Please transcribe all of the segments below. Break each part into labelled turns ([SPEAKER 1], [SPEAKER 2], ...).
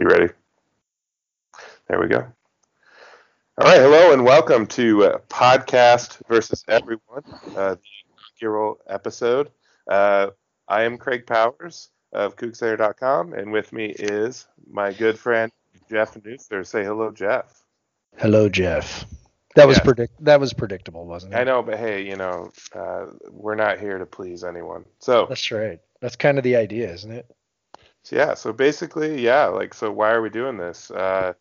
[SPEAKER 1] You ready? There we go. All right, hello and welcome to uh, Podcast versus Everyone, uh, the inaugural episode. Uh, I am Craig Powers of CougCenter.com, and with me is my good friend Jeff Nusser. Say hello, Jeff.
[SPEAKER 2] Hello, Jeff. That was
[SPEAKER 1] Yeah.
[SPEAKER 2] predict. That was predictable, wasn't it?
[SPEAKER 1] I know, but hey, you know, uh, we're not here to please anyone. So,
[SPEAKER 2] That's right. That's kind of the idea, isn't it?
[SPEAKER 1] So, yeah, so basically, yeah, like, so why are we doing this? Uh,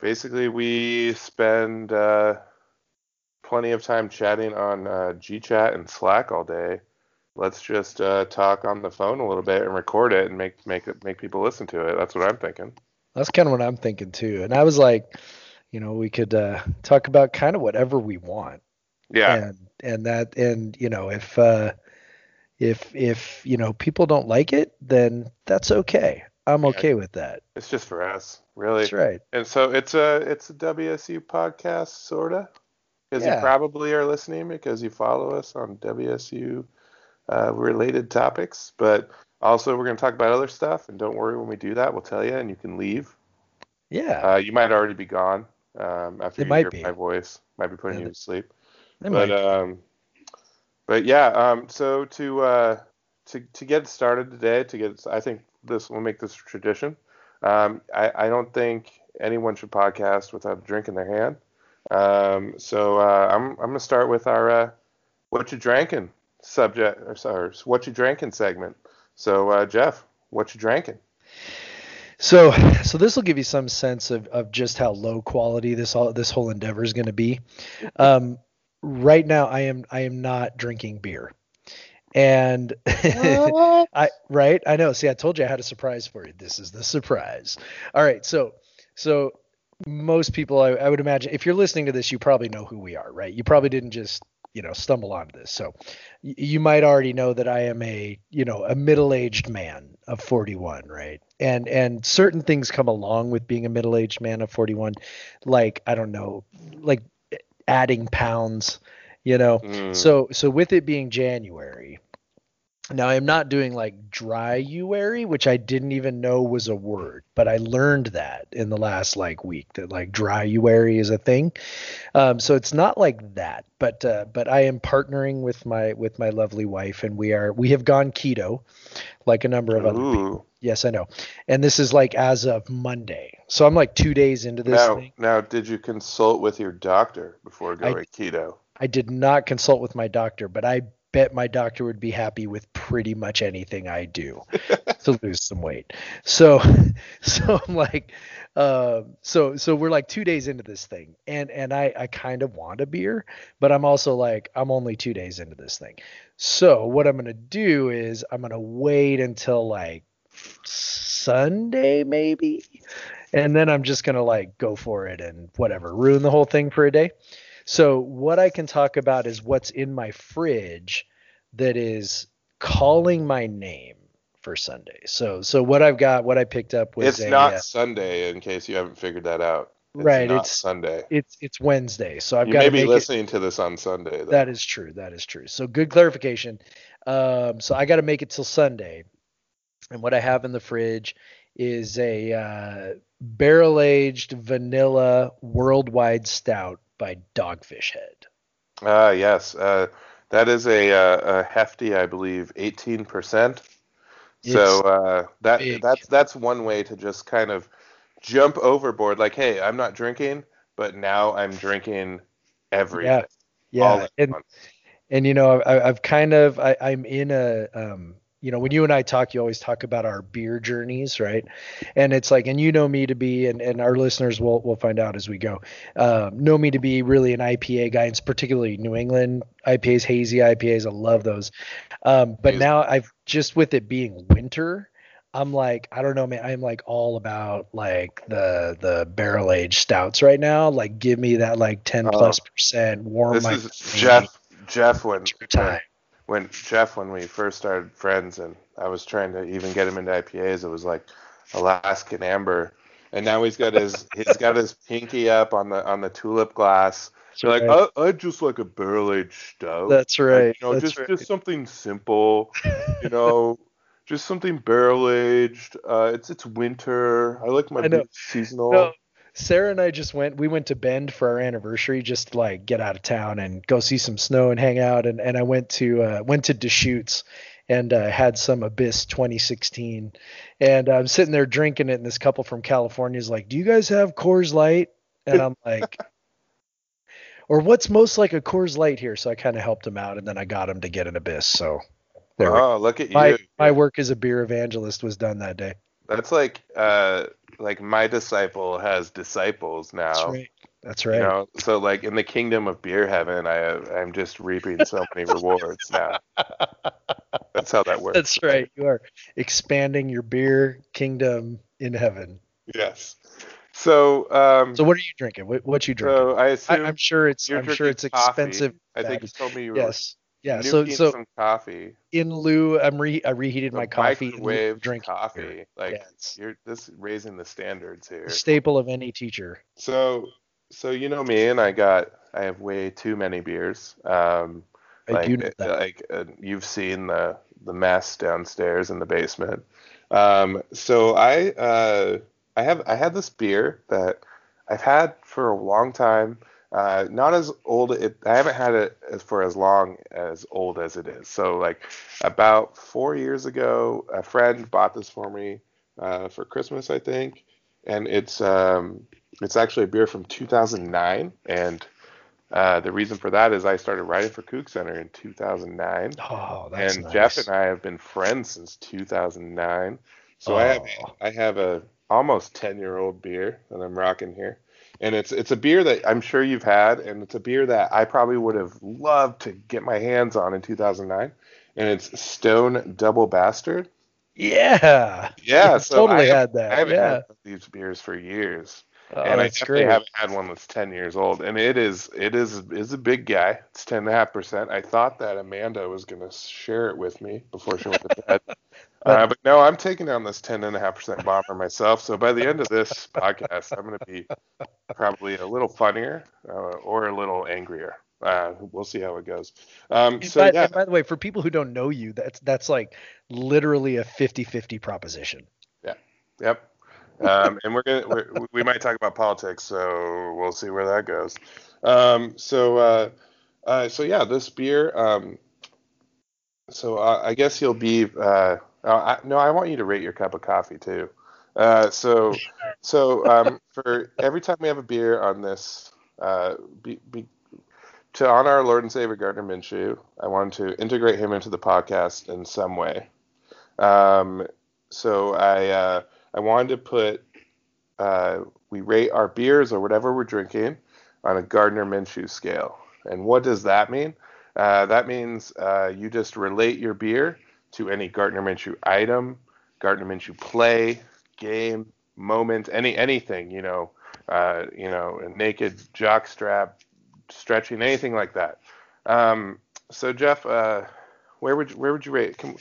[SPEAKER 1] basically, we spend uh, plenty of time chatting on uh, GChat and Slack all day. Let's just uh, talk on the phone a little bit and record it and make make it make people listen to it. That's what I'm thinking.
[SPEAKER 2] That's kind of what I'm thinking too. And I was like, you know, we could uh, talk about kind of whatever we want.
[SPEAKER 1] Yeah,
[SPEAKER 2] And and that and you know if uh, if if you know people don't like it, then that's okay. I'm
[SPEAKER 1] Yeah.
[SPEAKER 2] okay with that.
[SPEAKER 1] it's just for us, really.
[SPEAKER 2] That's right.
[SPEAKER 1] And so it's a it's a WSU podcast, sorta, because you probably are listening because you follow us on WSU uh, related topics. But also, we're going to talk about other stuff, and don't worry when we do that, we'll tell you, and you can leave.
[SPEAKER 2] Yeah.
[SPEAKER 1] Uh, you might already be gone um, after
[SPEAKER 2] It
[SPEAKER 1] you
[SPEAKER 2] might
[SPEAKER 1] hear
[SPEAKER 2] be.
[SPEAKER 1] my voice. Might be putting
[SPEAKER 2] Yeah,
[SPEAKER 1] you to sleep. But
[SPEAKER 2] might-
[SPEAKER 1] um, but yeah. Um, so to uh, to to get started today, to get I think this will make this a tradition. Um, I I don't think anyone should podcast without a drink in their hand. Um, so uh, I'm I'm gonna start with our uh, what you drinking subject or sorry what you drinking segment. So uh, Jeff, what you drinking?
[SPEAKER 2] So, so this will give you some sense of, of just how low quality this all this whole endeavor is going to be. Um, right now, I am I am not drinking beer, and I right I know. See, I told you I had a surprise for you. This is the surprise. All right, so so most people, I, I would imagine, if you're listening to this, you probably know who we are, right? You probably didn't just you know stumble onto this. So y- you might already know that I am a you know a middle-aged man of 41, right? And and certain things come along with being a middle-aged man of 41, like I don't know, like adding pounds, you know.
[SPEAKER 1] Mm,
[SPEAKER 2] So so with it being January, now I'm not doing like dry-uary, which I didn't even know was a word, but I learned that in the last like week that like dry-uary is a thing. Um, so it's not like that, but uh, but I am partnering with my with my lovely wife, and we are we have gone keto, like a number of other people. Yes, I know, and this is like as of Monday, so I'm like two days into this
[SPEAKER 1] Now,
[SPEAKER 2] thing.
[SPEAKER 1] now, did you consult with your doctor before going keto?
[SPEAKER 2] I did not consult with my doctor, but I bet my doctor would be happy with pretty much anything I do to lose some weight. So, so I'm like, uh, so so we're like two days into this thing, and and I I kind of want a beer, but I'm also like I'm only two days into this thing. So what I'm gonna do is I'm gonna wait until like Sunday maybe, and then I'm just gonna like go for it and whatever, ruin the whole thing for a day. So what I can talk about is what's in my fridge that is calling my name for Sunday. So so what I've got, what I picked up was
[SPEAKER 1] It's
[SPEAKER 2] a,
[SPEAKER 1] not
[SPEAKER 2] uh,
[SPEAKER 1] Sunday, in case you haven't figured that out. It's
[SPEAKER 2] Right,
[SPEAKER 1] Not
[SPEAKER 2] it's-
[SPEAKER 1] Sunday.
[SPEAKER 2] it's it's Wednesday. So I've
[SPEAKER 1] You
[SPEAKER 2] got
[SPEAKER 1] may
[SPEAKER 2] to
[SPEAKER 1] be
[SPEAKER 2] make it,
[SPEAKER 1] listening to this on Sunday. Though.
[SPEAKER 2] That is true. That is true. So good clarification. Um, so I got to make it till Sunday, and what I have in the fridge is a uh, barrel aged vanilla worldwide stout by Dogfish Head.
[SPEAKER 1] Ah, yes. Uh, that is a, uh, a hefty, I believe, 18%. So uh, that
[SPEAKER 2] big.
[SPEAKER 1] that's that's one way to just kind of jump overboard. Like, hey, I'm not drinking, but now I'm drinking everything.
[SPEAKER 2] Yeah, yeah, and and you know I, I've kind of I, I'm in a um you know when you and I talk you always talk about our beer journeys right and it's like and you know me to be and, and our listeners will will find out as we go um, know me to be really an IPA guy and it's particularly New England IPAs hazy IPAs I love those um, but now I've just with it being winter I'm like I don't know man I'm like all about like the the barrel aged stouts right now like give me that like 10
[SPEAKER 1] Oh.
[SPEAKER 2] plus percent warm
[SPEAKER 1] This
[SPEAKER 2] my
[SPEAKER 1] is Jeff. Jeff
[SPEAKER 2] winter time
[SPEAKER 1] when Jeff when we first started friends and I was trying to even get him into IPAs, it was like Alaskan Amber, and now he's got his he's got his pinky up on the on the tulip glass.
[SPEAKER 2] That's
[SPEAKER 1] You're like,
[SPEAKER 2] right.
[SPEAKER 1] I I just like a barrel aged stout.
[SPEAKER 2] That's
[SPEAKER 1] Like,
[SPEAKER 2] right.
[SPEAKER 1] you know,
[SPEAKER 2] That's
[SPEAKER 1] just
[SPEAKER 2] right.
[SPEAKER 1] just something simple. You know, just something barrel aged. Uh, it's it's winter. I like my
[SPEAKER 2] I
[SPEAKER 1] seasonal.
[SPEAKER 2] No, Sarah and I just went. We went to Bend for our anniversary, just to like get out of town and go see some snow and hang out. And and I went to uh, went to Deschutes and uh, had some Abyss 2016. And I'm sitting there drinking it, and this couple from California is like, "Do you guys have Coors Light?" And I'm like. Or what's most like a Coors Light here? So I kind of helped him out, and then I got him to get an Abyss. So there
[SPEAKER 1] oh, look at
[SPEAKER 2] my
[SPEAKER 1] you.
[SPEAKER 2] my work as a beer evangelist was done that day.
[SPEAKER 1] That's like uh like my disciple has disciples now.
[SPEAKER 2] That's right. That's right.
[SPEAKER 1] You know, so like in the kingdom of beer heaven, I I'm just reaping so many rewards now. That's how that works.
[SPEAKER 2] That's right. You are expanding your beer kingdom in heaven.
[SPEAKER 1] Yes. So um
[SPEAKER 2] So what are you drinking? What what you drinking?
[SPEAKER 1] so I
[SPEAKER 2] I,
[SPEAKER 1] assume
[SPEAKER 2] I'm sure it's I'm sure it's expensive.
[SPEAKER 1] I think you told me you were
[SPEAKER 2] Yes. Yeah. So so
[SPEAKER 1] some coffee.
[SPEAKER 2] in lieu, I'm re I reheated my coffee. in lieu of
[SPEAKER 1] microwave
[SPEAKER 2] drinking
[SPEAKER 1] coffee.
[SPEAKER 2] beer.
[SPEAKER 1] Like
[SPEAKER 2] Yeah,
[SPEAKER 1] you're this raising the standards here.
[SPEAKER 2] a staple of any teacher.
[SPEAKER 1] So so you know me, and I got I have way too many beers. Um,
[SPEAKER 2] I
[SPEAKER 1] like
[SPEAKER 2] do know that.
[SPEAKER 1] like uh, you've seen the the mess downstairs in the basement. Um, so I uh, I have I had this beer that I've had for a long time. Uh, not as old. It, I haven't had it as for as long as old as it is. So like about four years ago, a friend bought this for me uh, for Christmas, I think, and it's um, it's actually a beer from 2009, and uh, the reason for that is I started writing for Coug Center in 2009,
[SPEAKER 2] Oh, that's
[SPEAKER 1] and
[SPEAKER 2] nice.
[SPEAKER 1] Jeff and I have been friends since 2009. So I have
[SPEAKER 2] Oh.
[SPEAKER 1] I have a almost 10 year old beer that I'm rocking here, and it's it's a beer that I'm sure you've had, and it's a beer that I probably would have loved to get my hands on in 2009, and it's Stone Double Bastard.
[SPEAKER 2] Yeah.
[SPEAKER 1] Yeah, so
[SPEAKER 2] totally
[SPEAKER 1] I,
[SPEAKER 2] had that.
[SPEAKER 1] I haven't
[SPEAKER 2] yeah.
[SPEAKER 1] had these beers for years
[SPEAKER 2] Oh,
[SPEAKER 1] and I
[SPEAKER 2] that's
[SPEAKER 1] definitely
[SPEAKER 2] great.
[SPEAKER 1] haven't had one that's 10 years old. And it is it is is a big guy. It's 10.5%. I thought that Amanda was going to share it with me before she went to bed. uh, but no, I'm taking down this 10.5% bomber myself. So by the end of this podcast, I'm going to be probably a little funnier uh, or a little angrier. Uh, we'll see how it goes. Um, so
[SPEAKER 2] by,
[SPEAKER 1] yeah,
[SPEAKER 2] by the way, for people who don't know you, that's that's like literally a 50-50 proposition. Yeah.
[SPEAKER 1] Yep. Um, and we're gonna we're, we might talk about politics, so we'll see where that goes. Um, so uh, uh, so yeah, this beer. Um, so uh, I guess you'll be. Uh, uh, I, no, I want you to rate your cup of coffee too. Uh, so so um, for every time we have a beer on this, uh, be, be, to honor our Lord and Savior Gardner Minshew, I wanted to integrate him into the podcast in some way. Um, so I uh, I wanted to put uh, we rate our beers or whatever we're drinking on a Gardner Minshew scale. And what does that mean? Uh, that means uh, you just relate your beer to any Gardner Minshew item, Gardner Minshew play, game, moment, any anything. You know, uh, you know, a naked jock strap, stretching, anything like that. Um, so Jeff, uh, where would you, where would you rate? Can,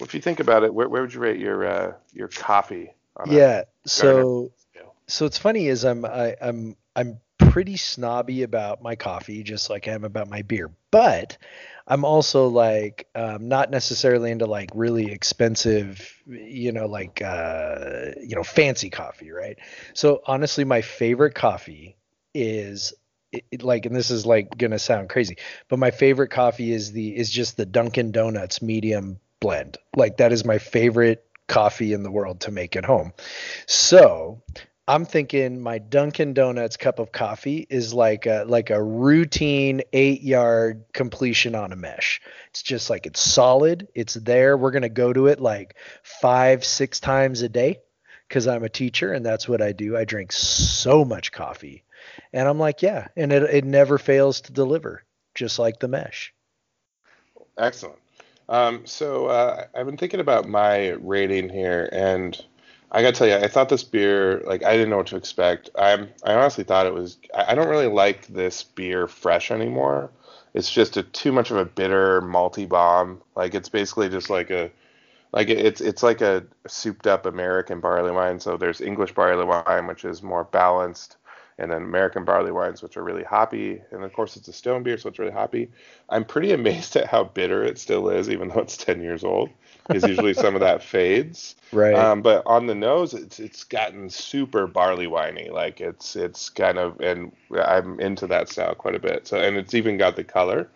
[SPEAKER 1] if you think about it, where, where would you rate your uh, your coffee?
[SPEAKER 2] Yeah. So
[SPEAKER 1] scale?
[SPEAKER 2] so it's funny is I'm I, I'm I'm pretty snobby about my coffee, just like I am about my beer. But I'm also like um, not necessarily into like really expensive, you know, like uh, you know, fancy coffee, right? So honestly, my favorite coffee is it, it- like, and this is like gonna sound crazy, but my favorite coffee is the is just the Dunkin' Donuts medium blend. Like that is my favorite coffee in the world to make at home. So I'm thinking my Dunkin' Donuts cup of coffee is like a like a routine eight yard completion on a mesh. It's just like it's solid. It's there. We're gonna go to it like five, six times a day because I'm a teacher and that's what I do. I drink so much coffee. And I'm like, yeah, and it it never fails to deliver, just like the mesh.
[SPEAKER 1] Excellent. Um, so uh, I've been thinking about my rating here, and I gotta tell you, I thought this beer, like I didn't know what to expect. I'm, I honestly thought it was. I don't really like this beer fresh anymore. It's just a too much of a bitter malty bomb. Like it's basically just like a, like it- it's it's like a souped up American barley wine. So there's English barley wine, which is more balanced, and then American barley wines, which are really hoppy, and of course it's a stone beer, so it's really hoppy. I'm pretty amazed at how bitter it still is, even though it's 10 years old. Because usually some of that fades.
[SPEAKER 2] Right.
[SPEAKER 1] Um, but on the nose, it's it's gotten super barley winey. Like it's it's kind of, and I'm into that style quite a bit. So and it's even got the color.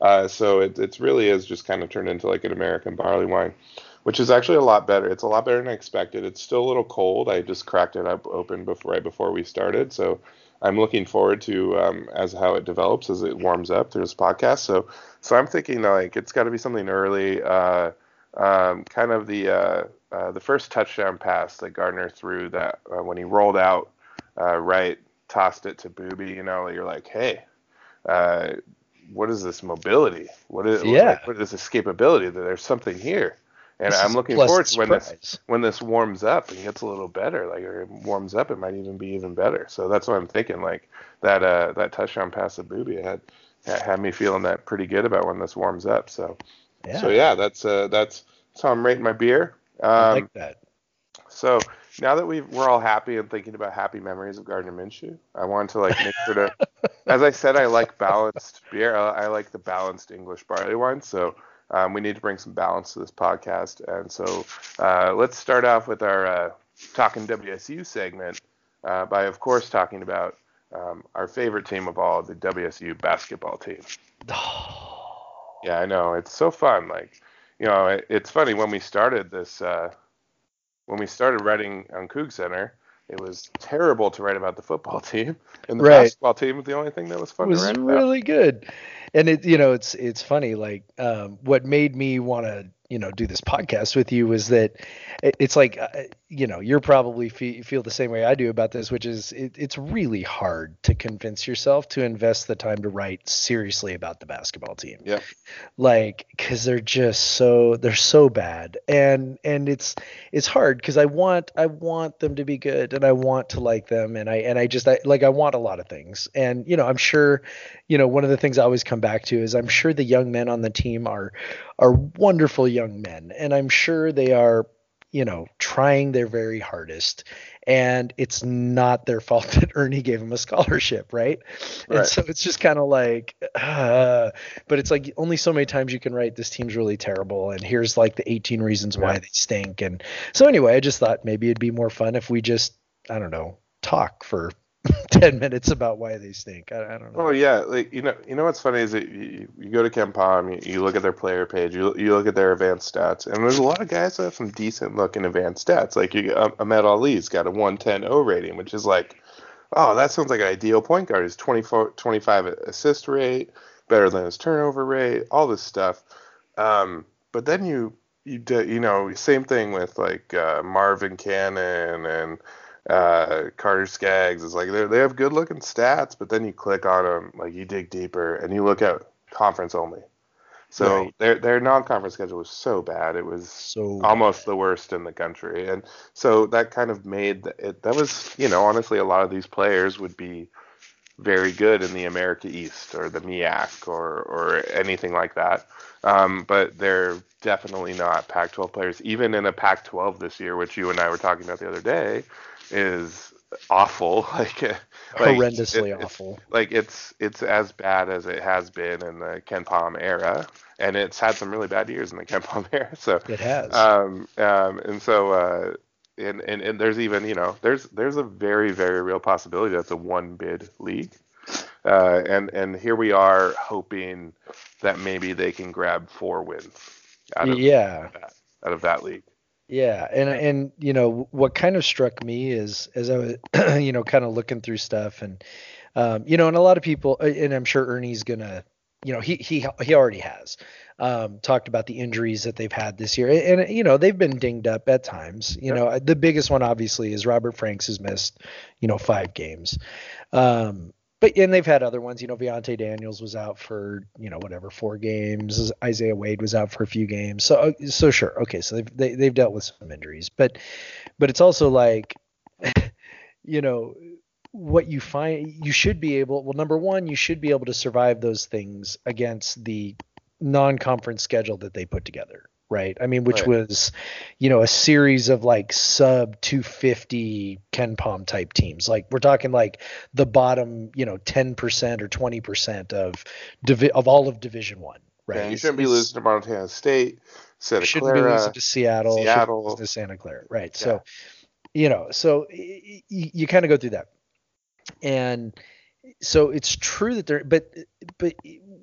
[SPEAKER 1] Uh, so it it's really is just kind of turned into like an American barley wine which is actually a lot better. It's a lot better than I expected. It's still a little cold. I just cracked it up open before right before we started, so I'm looking forward to um, as how it develops as it warms up through this podcast. So so I'm thinking like it's got to be something early, uh, um, kind of the uh, uh, the first touchdown pass that Gardner threw that uh, when he rolled out uh, right, tossed it to Booby. You know, you're like, hey. Uh, what is this mobility? What is
[SPEAKER 2] Yeah.
[SPEAKER 1] like, what is this escapability? That there's something here and
[SPEAKER 2] This
[SPEAKER 1] I'm looking forward to when this when this warms up and gets a little better. Like or it warms up, it might even be even better. So that's what I'm thinking. Like that uh, that touchdown pass to Booby had had me feeling that pretty good about when this warms up. So
[SPEAKER 2] Yeah.
[SPEAKER 1] so yeah, that's uh, that's that's how I'm rating my beer. Um,
[SPEAKER 2] I like that.
[SPEAKER 1] so now that we we're all happy and thinking about happy memories of Gardner Minshew, I wanted to like make sure to, as I said, I like balanced beer. I, I like the balanced English barley wine. So um, we need to bring some balance to this podcast. And so uh, let's start off with our uh, talking WSU segment uh, by, of course, talking about um, our favorite team of all, the WSU basketball team. Yeah, I know it's so fun. Like, you know, it, it's funny when we started this. Uh, when we started writing on Coug Center, it was terrible to write about the football team, and the
[SPEAKER 2] Right.
[SPEAKER 1] basketball team was the only thing that was fun
[SPEAKER 2] It was
[SPEAKER 1] to write about.
[SPEAKER 2] really good. And it, you know, it's it's funny. Like, um, what made me want to, you know, do this podcast with you was that it's like, uh, you know, you're probably fe- feel the same way I do about this, which is it, it's really hard to convince yourself to invest the time to write seriously about the basketball team.
[SPEAKER 1] yeah.
[SPEAKER 2] Like, because they're just so they're so bad, and and it's it's hard because I want I want them to be good, and I want to like them, and I and I just I, like I want a lot of things, and you know I'm sure, you know one of the things I always come back to is I'm sure the young men on the team are are wonderful young men, and I'm sure they are you know trying their very hardest and it's not their fault that Ernie gave them a scholarship, right?
[SPEAKER 1] right.
[SPEAKER 2] And so it's just kind of like, uh, but it's like only so many times you can write this team's really terrible, and here's like the 18 reasons why
[SPEAKER 1] Yeah.
[SPEAKER 2] they stink. And so anyway, I just thought maybe it'd be more fun if we just, I don't know, talk for 10 minutes about why they stink. I, I don't know.
[SPEAKER 1] Oh yeah, like you know, you know what's funny is that you, you go to KenPom, you, you look at their player page, you, you look at their advanced stats, and there's a lot of guys that have some decent looking advanced stats. Like you, um, Ahmed Ali's got a 110 O rating, which is like, oh, that sounds like an ideal point guard. His 24, 25 assist rate, better than his turnover rate, all this stuff. Um, but then you you do, you know same thing with like uh, Marvin Cannon and uh, Carter Skaggs is like they they have good looking stats, but then you click on them, like you dig deeper and you look at conference only. So
[SPEAKER 2] Right.
[SPEAKER 1] their their non-conference schedule was so bad, it was
[SPEAKER 2] So
[SPEAKER 1] almost the worst in the country, and so that kind of made it. That was you know honestly a lot of these players would be very good in the America East or the MIAC or or anything like that. Um, but they're definitely not Pac-12 players. Even in a Pac-12 this year, which you and I were talking about the other day, is awful. Like, like
[SPEAKER 2] horrendously
[SPEAKER 1] it- it's-
[SPEAKER 2] awful.
[SPEAKER 1] Like it's it's as bad as it has been in the KenPom era, and it's had some really bad years in the KenPom era. So
[SPEAKER 2] It has.
[SPEAKER 1] um, um, and so, uh, and, and, and there's even, you know, there's, there's a very, very real possibility that's a one bid league. Uh, and, and here we are hoping that maybe they can grab four wins out of,
[SPEAKER 2] yeah.
[SPEAKER 1] out of that league.
[SPEAKER 2] Yeah, and and you know what kind of struck me is as I was you know kind of looking through stuff and um, you know and a lot of people uh, and I'm sure Ernie's gonna you know he he he already has um, talked about the injuries that they've had this year and, and you know they've been dinged up at times you know the biggest one obviously is Robert Franks has missed you know five games um, but and they've had other ones. You know, Viont'e Daniels was out for you know whatever four games. Isaiah Wade was out for a few games. So uh, so sure, okay. So they've they, they've dealt with some injuries, but but it's also like you know what you find you should be able. Well, number one, you should be able to survive those things against the non-conference schedule that they put together. Right? I mean, which
[SPEAKER 1] Right.
[SPEAKER 2] was, you know, a series of like sub 250 KenPom type teams. Like we're talking like the bottom, you know, 10% or 20% of divi- of all of Division One, right?
[SPEAKER 1] Yeah, you shouldn't be losing to Montana State, Santa
[SPEAKER 2] shouldn't be
[SPEAKER 1] Clara.
[SPEAKER 2] losing to Seattle, be
[SPEAKER 1] Seattle.
[SPEAKER 2] to Santa Clara, right? So, you know, so y- y- you kind of go through that, and so it's true that there, but but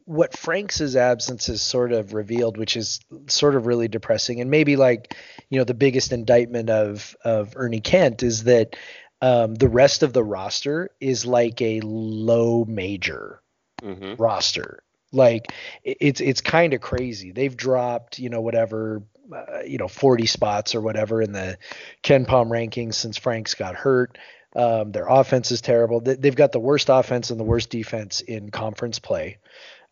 [SPEAKER 2] what Frank's absence has sort of revealed, which is sort of really depressing, and maybe like you know the biggest indictment of of Ernie Kent is that um, the rest of the roster is like a low major
[SPEAKER 1] hmm
[SPEAKER 2] roster. Like it- it's it's kind of crazy. They've dropped you know whatever uh, you know 40 spots or whatever in the KenPom rankings since Franks got hurt. Um, their offense is terrible. They, they've got the worst offense and the worst defense in conference play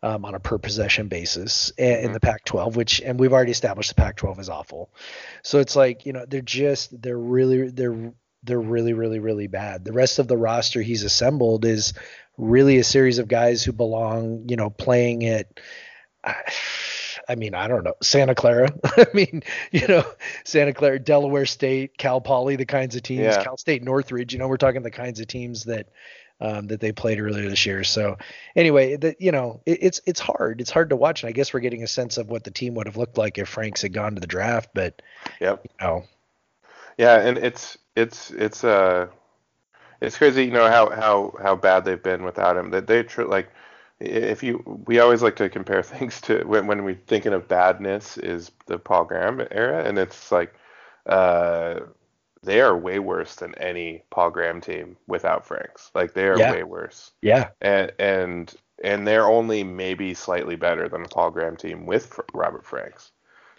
[SPEAKER 2] um, on a per possession basis in
[SPEAKER 1] Mhm.
[SPEAKER 2] the Pac-12, which and we've already established the Pac-12 is awful. So it's like you know they're just they're really they're they're really really really bad. The rest of the roster he's assembled is really a series of guys who belong, you know, playing at I mean, I don't know, Santa Clara. I mean, you know, Santa Clara, Delaware State, Cal Poly, the kinds of teams,
[SPEAKER 1] Yeah.
[SPEAKER 2] Cal State Northridge, you know, we're talking the kinds of teams that um, that they played earlier this year. So anyway, that you know, it, it's it's hard. It's hard to watch, and I guess we're getting a sense of what the team would have looked like if Franks had gone to the draft. But
[SPEAKER 1] Yep.
[SPEAKER 2] you know,
[SPEAKER 1] Yeah, and it's it's it's uh it's crazy, you know how how how bad they've been without him. That they tr- like if you we always like to compare things to when when we're thinking of badness is the Paul Graham era, and it's like uh they are way worse than any Paul Graham team without Franks. Like they are
[SPEAKER 2] Yeah.
[SPEAKER 1] way worse,
[SPEAKER 2] yeah,
[SPEAKER 1] and and and they're only maybe slightly better than a Paul Graham team with Robert Franks.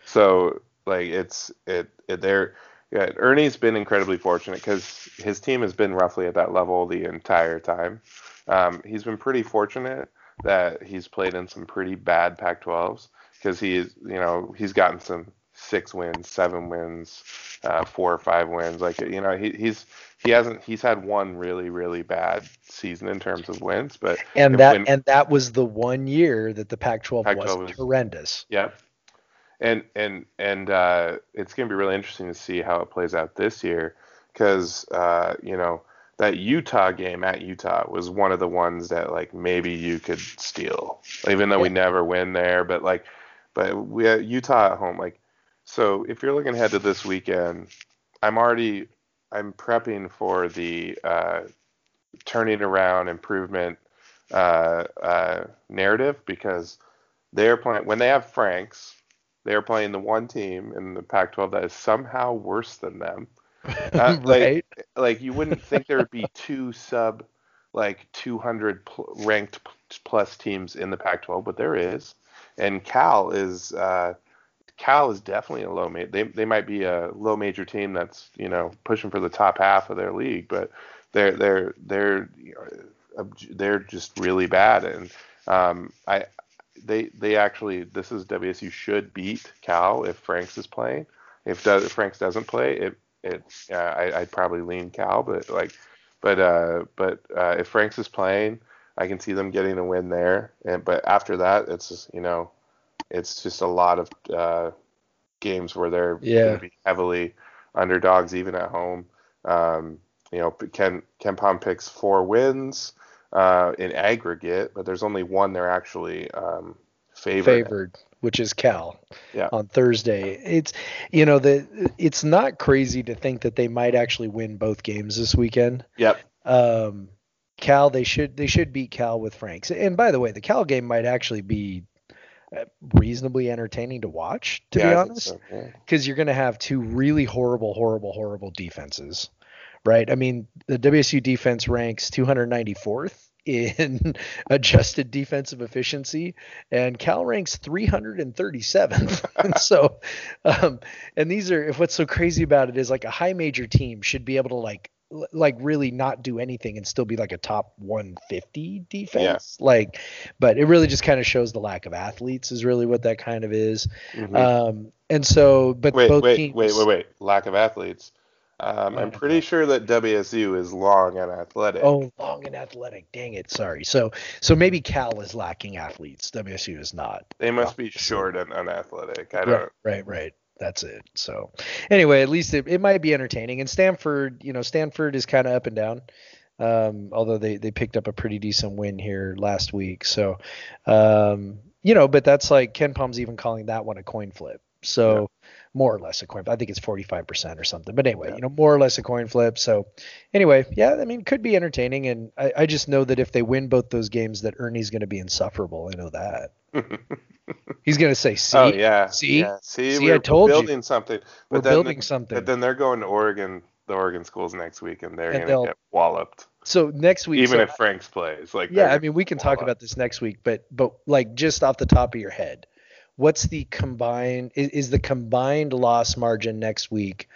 [SPEAKER 1] So like it's it, it they're yeah, Ernie's been incredibly fortunate because his team has been roughly at that level the entire time. Um, he's been pretty fortunate that he's played in some pretty bad Pac-12s because he's you know he's gotten some six wins, seven wins, uh, four or five wins. Like you know he, he's he hasn't he's had one really really bad season in terms of wins, but
[SPEAKER 2] and that
[SPEAKER 1] when-
[SPEAKER 2] and that was the one year that the Pac-12,
[SPEAKER 1] Pac-12
[SPEAKER 2] was
[SPEAKER 1] was-
[SPEAKER 2] horrendous.
[SPEAKER 1] Yeah. And and and uh, it's going to be really interesting to see how it plays out this year because uh, you know that Utah game at Utah was one of the ones that like maybe you could steal, even though we never win there. But like, but we Utah at home. Like, so if you're looking ahead to this weekend, I'm already I'm prepping for the uh, turning around improvement uh, uh, narrative because they're playing when they have Franks, they're playing the one team in the Pac-12 that is somehow worse than them. Uh, like-
[SPEAKER 2] right?
[SPEAKER 1] Like you wouldn't think there would be two sub like 200 pl- ranked p- plus teams in the Pac-12, but there is. And Cal is uh, Cal is definitely a low major. They they might be a low major team that's you know pushing for the top half of their league, but they're they're they're know, they're just really bad. And um, I they they actually this is WSU should beat Cal if Franks is playing. If, does, if Franks doesn't play, it it uh, I, I'd probably lean Cal, but like but uh, but uh, if Franks is playing, I can see them getting a win there. And but after that, it's just, you know, it's just a lot of uh, games where they're
[SPEAKER 2] Yeah.
[SPEAKER 1] going to be heavily underdogs even at home. Um, you know, Ken KenPom picks four wins uh, in aggregate, but there's only one they're actually um, favored.
[SPEAKER 2] favored, which is Cal.
[SPEAKER 1] Yeah.
[SPEAKER 2] On Thursday, it's you know the it's not crazy to think that they might actually win both games this weekend.
[SPEAKER 1] Yep.
[SPEAKER 2] Um, Cal, they should they should beat Cal with Franks. And by the way, the Cal game might actually be reasonably entertaining to watch, to
[SPEAKER 1] yeah,
[SPEAKER 2] be honest
[SPEAKER 1] so, yeah.
[SPEAKER 2] because you're going to have two really horrible, horrible, horrible defenses, right? I mean, the WSU defense ranks 294th in adjusted defensive efficiency, and Cal ranks 337th. and so, um, and these are if what's so crazy about it is like a high major team should be able to like like really not do anything and still be like a top 150 defense like but it really just kind of shows the lack of athletes is really what that kind of is
[SPEAKER 1] Mhm.
[SPEAKER 2] um, and so, but
[SPEAKER 1] wait,
[SPEAKER 2] both
[SPEAKER 1] wait,
[SPEAKER 2] teams,
[SPEAKER 1] wait, wait, wait. Lack of athletes. Um, I'm pretty sure that WSU is long and athletic.
[SPEAKER 2] Oh, long and athletic. Dang it. Sorry. So so maybe Cal is lacking athletes. WSU is not.
[SPEAKER 1] They must be short and unathletic. I don't.
[SPEAKER 2] Right, right, right. That's it. So anyway, at least it, it might be entertaining. And Stanford, you know, Stanford is kind of up and down. Um, although they, they picked up a pretty decent win here last week. So, um, you know, but that's like KenPom's even calling that one a coin flip. So. More or less a coin. Flip. I think it's 45% or something. But anyway, yeah. you know, more or less a coin flip. So anyway, yeah, I mean, could be entertaining. And I, I just know that if they win both those games, that Ernie's going to be insufferable. I know that. He's going to say, "See,
[SPEAKER 1] oh yeah,
[SPEAKER 2] see,
[SPEAKER 1] yeah. see,
[SPEAKER 2] see, I told
[SPEAKER 1] building
[SPEAKER 2] you.
[SPEAKER 1] something.
[SPEAKER 2] But we're building something.
[SPEAKER 1] But then they're going to Oregon, the Oregon schools next week, and they're going to get walloped.
[SPEAKER 2] So next week,
[SPEAKER 1] even
[SPEAKER 2] so,
[SPEAKER 1] if Franks plays, like
[SPEAKER 2] yeah, I mean, we can talk about this next week, but but like just off the top of your head, what's the combined is, is the combined loss margin next week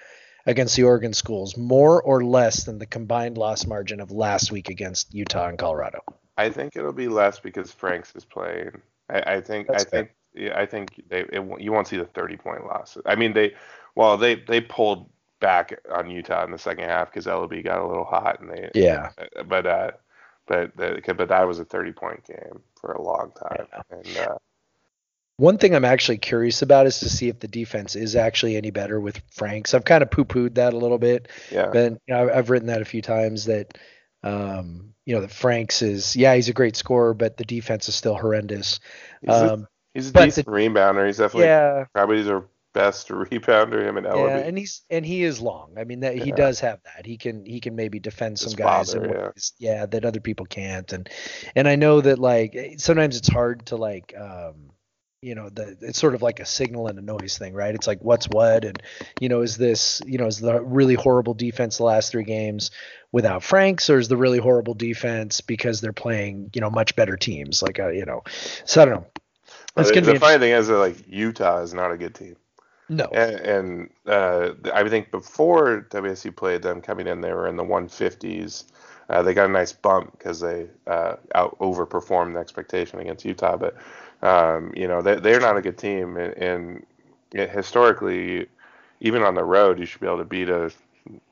[SPEAKER 2] against the Oregon schools more or less than the combined loss margin of last week against Utah and Colorado?
[SPEAKER 1] I think it'll be less because Franks is playing. I, I think That's I fair. think yeah, I think they it, you won't see the 30 point loss. I mean they well they they pulled back on Utah in the second half because Elleby got a little hot and they
[SPEAKER 2] yeah
[SPEAKER 1] but uh but the, but that was a 30 point game for a long time yeah. and uh,
[SPEAKER 2] one thing I'm actually curious about is to see if the defense is actually any better with Franks. I've kind of poo-pooed that a little bit,
[SPEAKER 1] yeah.
[SPEAKER 2] But you know, I've written that a few times that um, you know that Franks is yeah he's a great scorer, but the defense is still horrendous.
[SPEAKER 1] He's um, a, he's a decent the, rebounder. He's definitely
[SPEAKER 2] yeah
[SPEAKER 1] probably their best rebounder. Him and Elleby.
[SPEAKER 2] Yeah, and he's and he is long. I mean that yeah. he does have that. He can he can maybe defend His some guys
[SPEAKER 1] father, yeah.
[SPEAKER 2] Ways, yeah that other people can't. And and I know that like sometimes it's hard to like. um you know the it's sort of like a signal and a noise thing right? It's like what's what? And you know is this you know is the really horrible defense the last three games without franks or is the really horrible defense because they're playing you know much better teams? Like uh, you know so i don't know.
[SPEAKER 1] It's the, the funny thing is that like utah is not a good team.
[SPEAKER 2] No.
[SPEAKER 1] And, and uh, i think before wsu played them coming in they were in the 150s uh, they got a nice bump because they uh, out overperformed the expectation against utah but um, you know, they, they're not a good team, and, and historically, even on the road, you should be able to beat a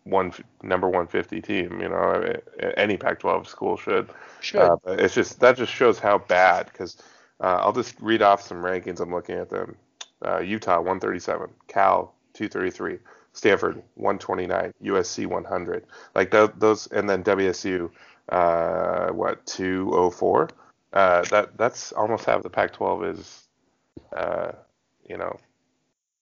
[SPEAKER 1] one number 150 team. You know, any Pac-12 school should.
[SPEAKER 2] Should. Uh,
[SPEAKER 1] it's just that just shows how bad. Because uh, I'll just read off some rankings. I'm looking at them. Uh, Utah 137, Cal 233, Stanford 129, USC 100. Like th- those, and then WSU uh, what 204. Uh, that that's almost half the Pac-12 is, uh, you know,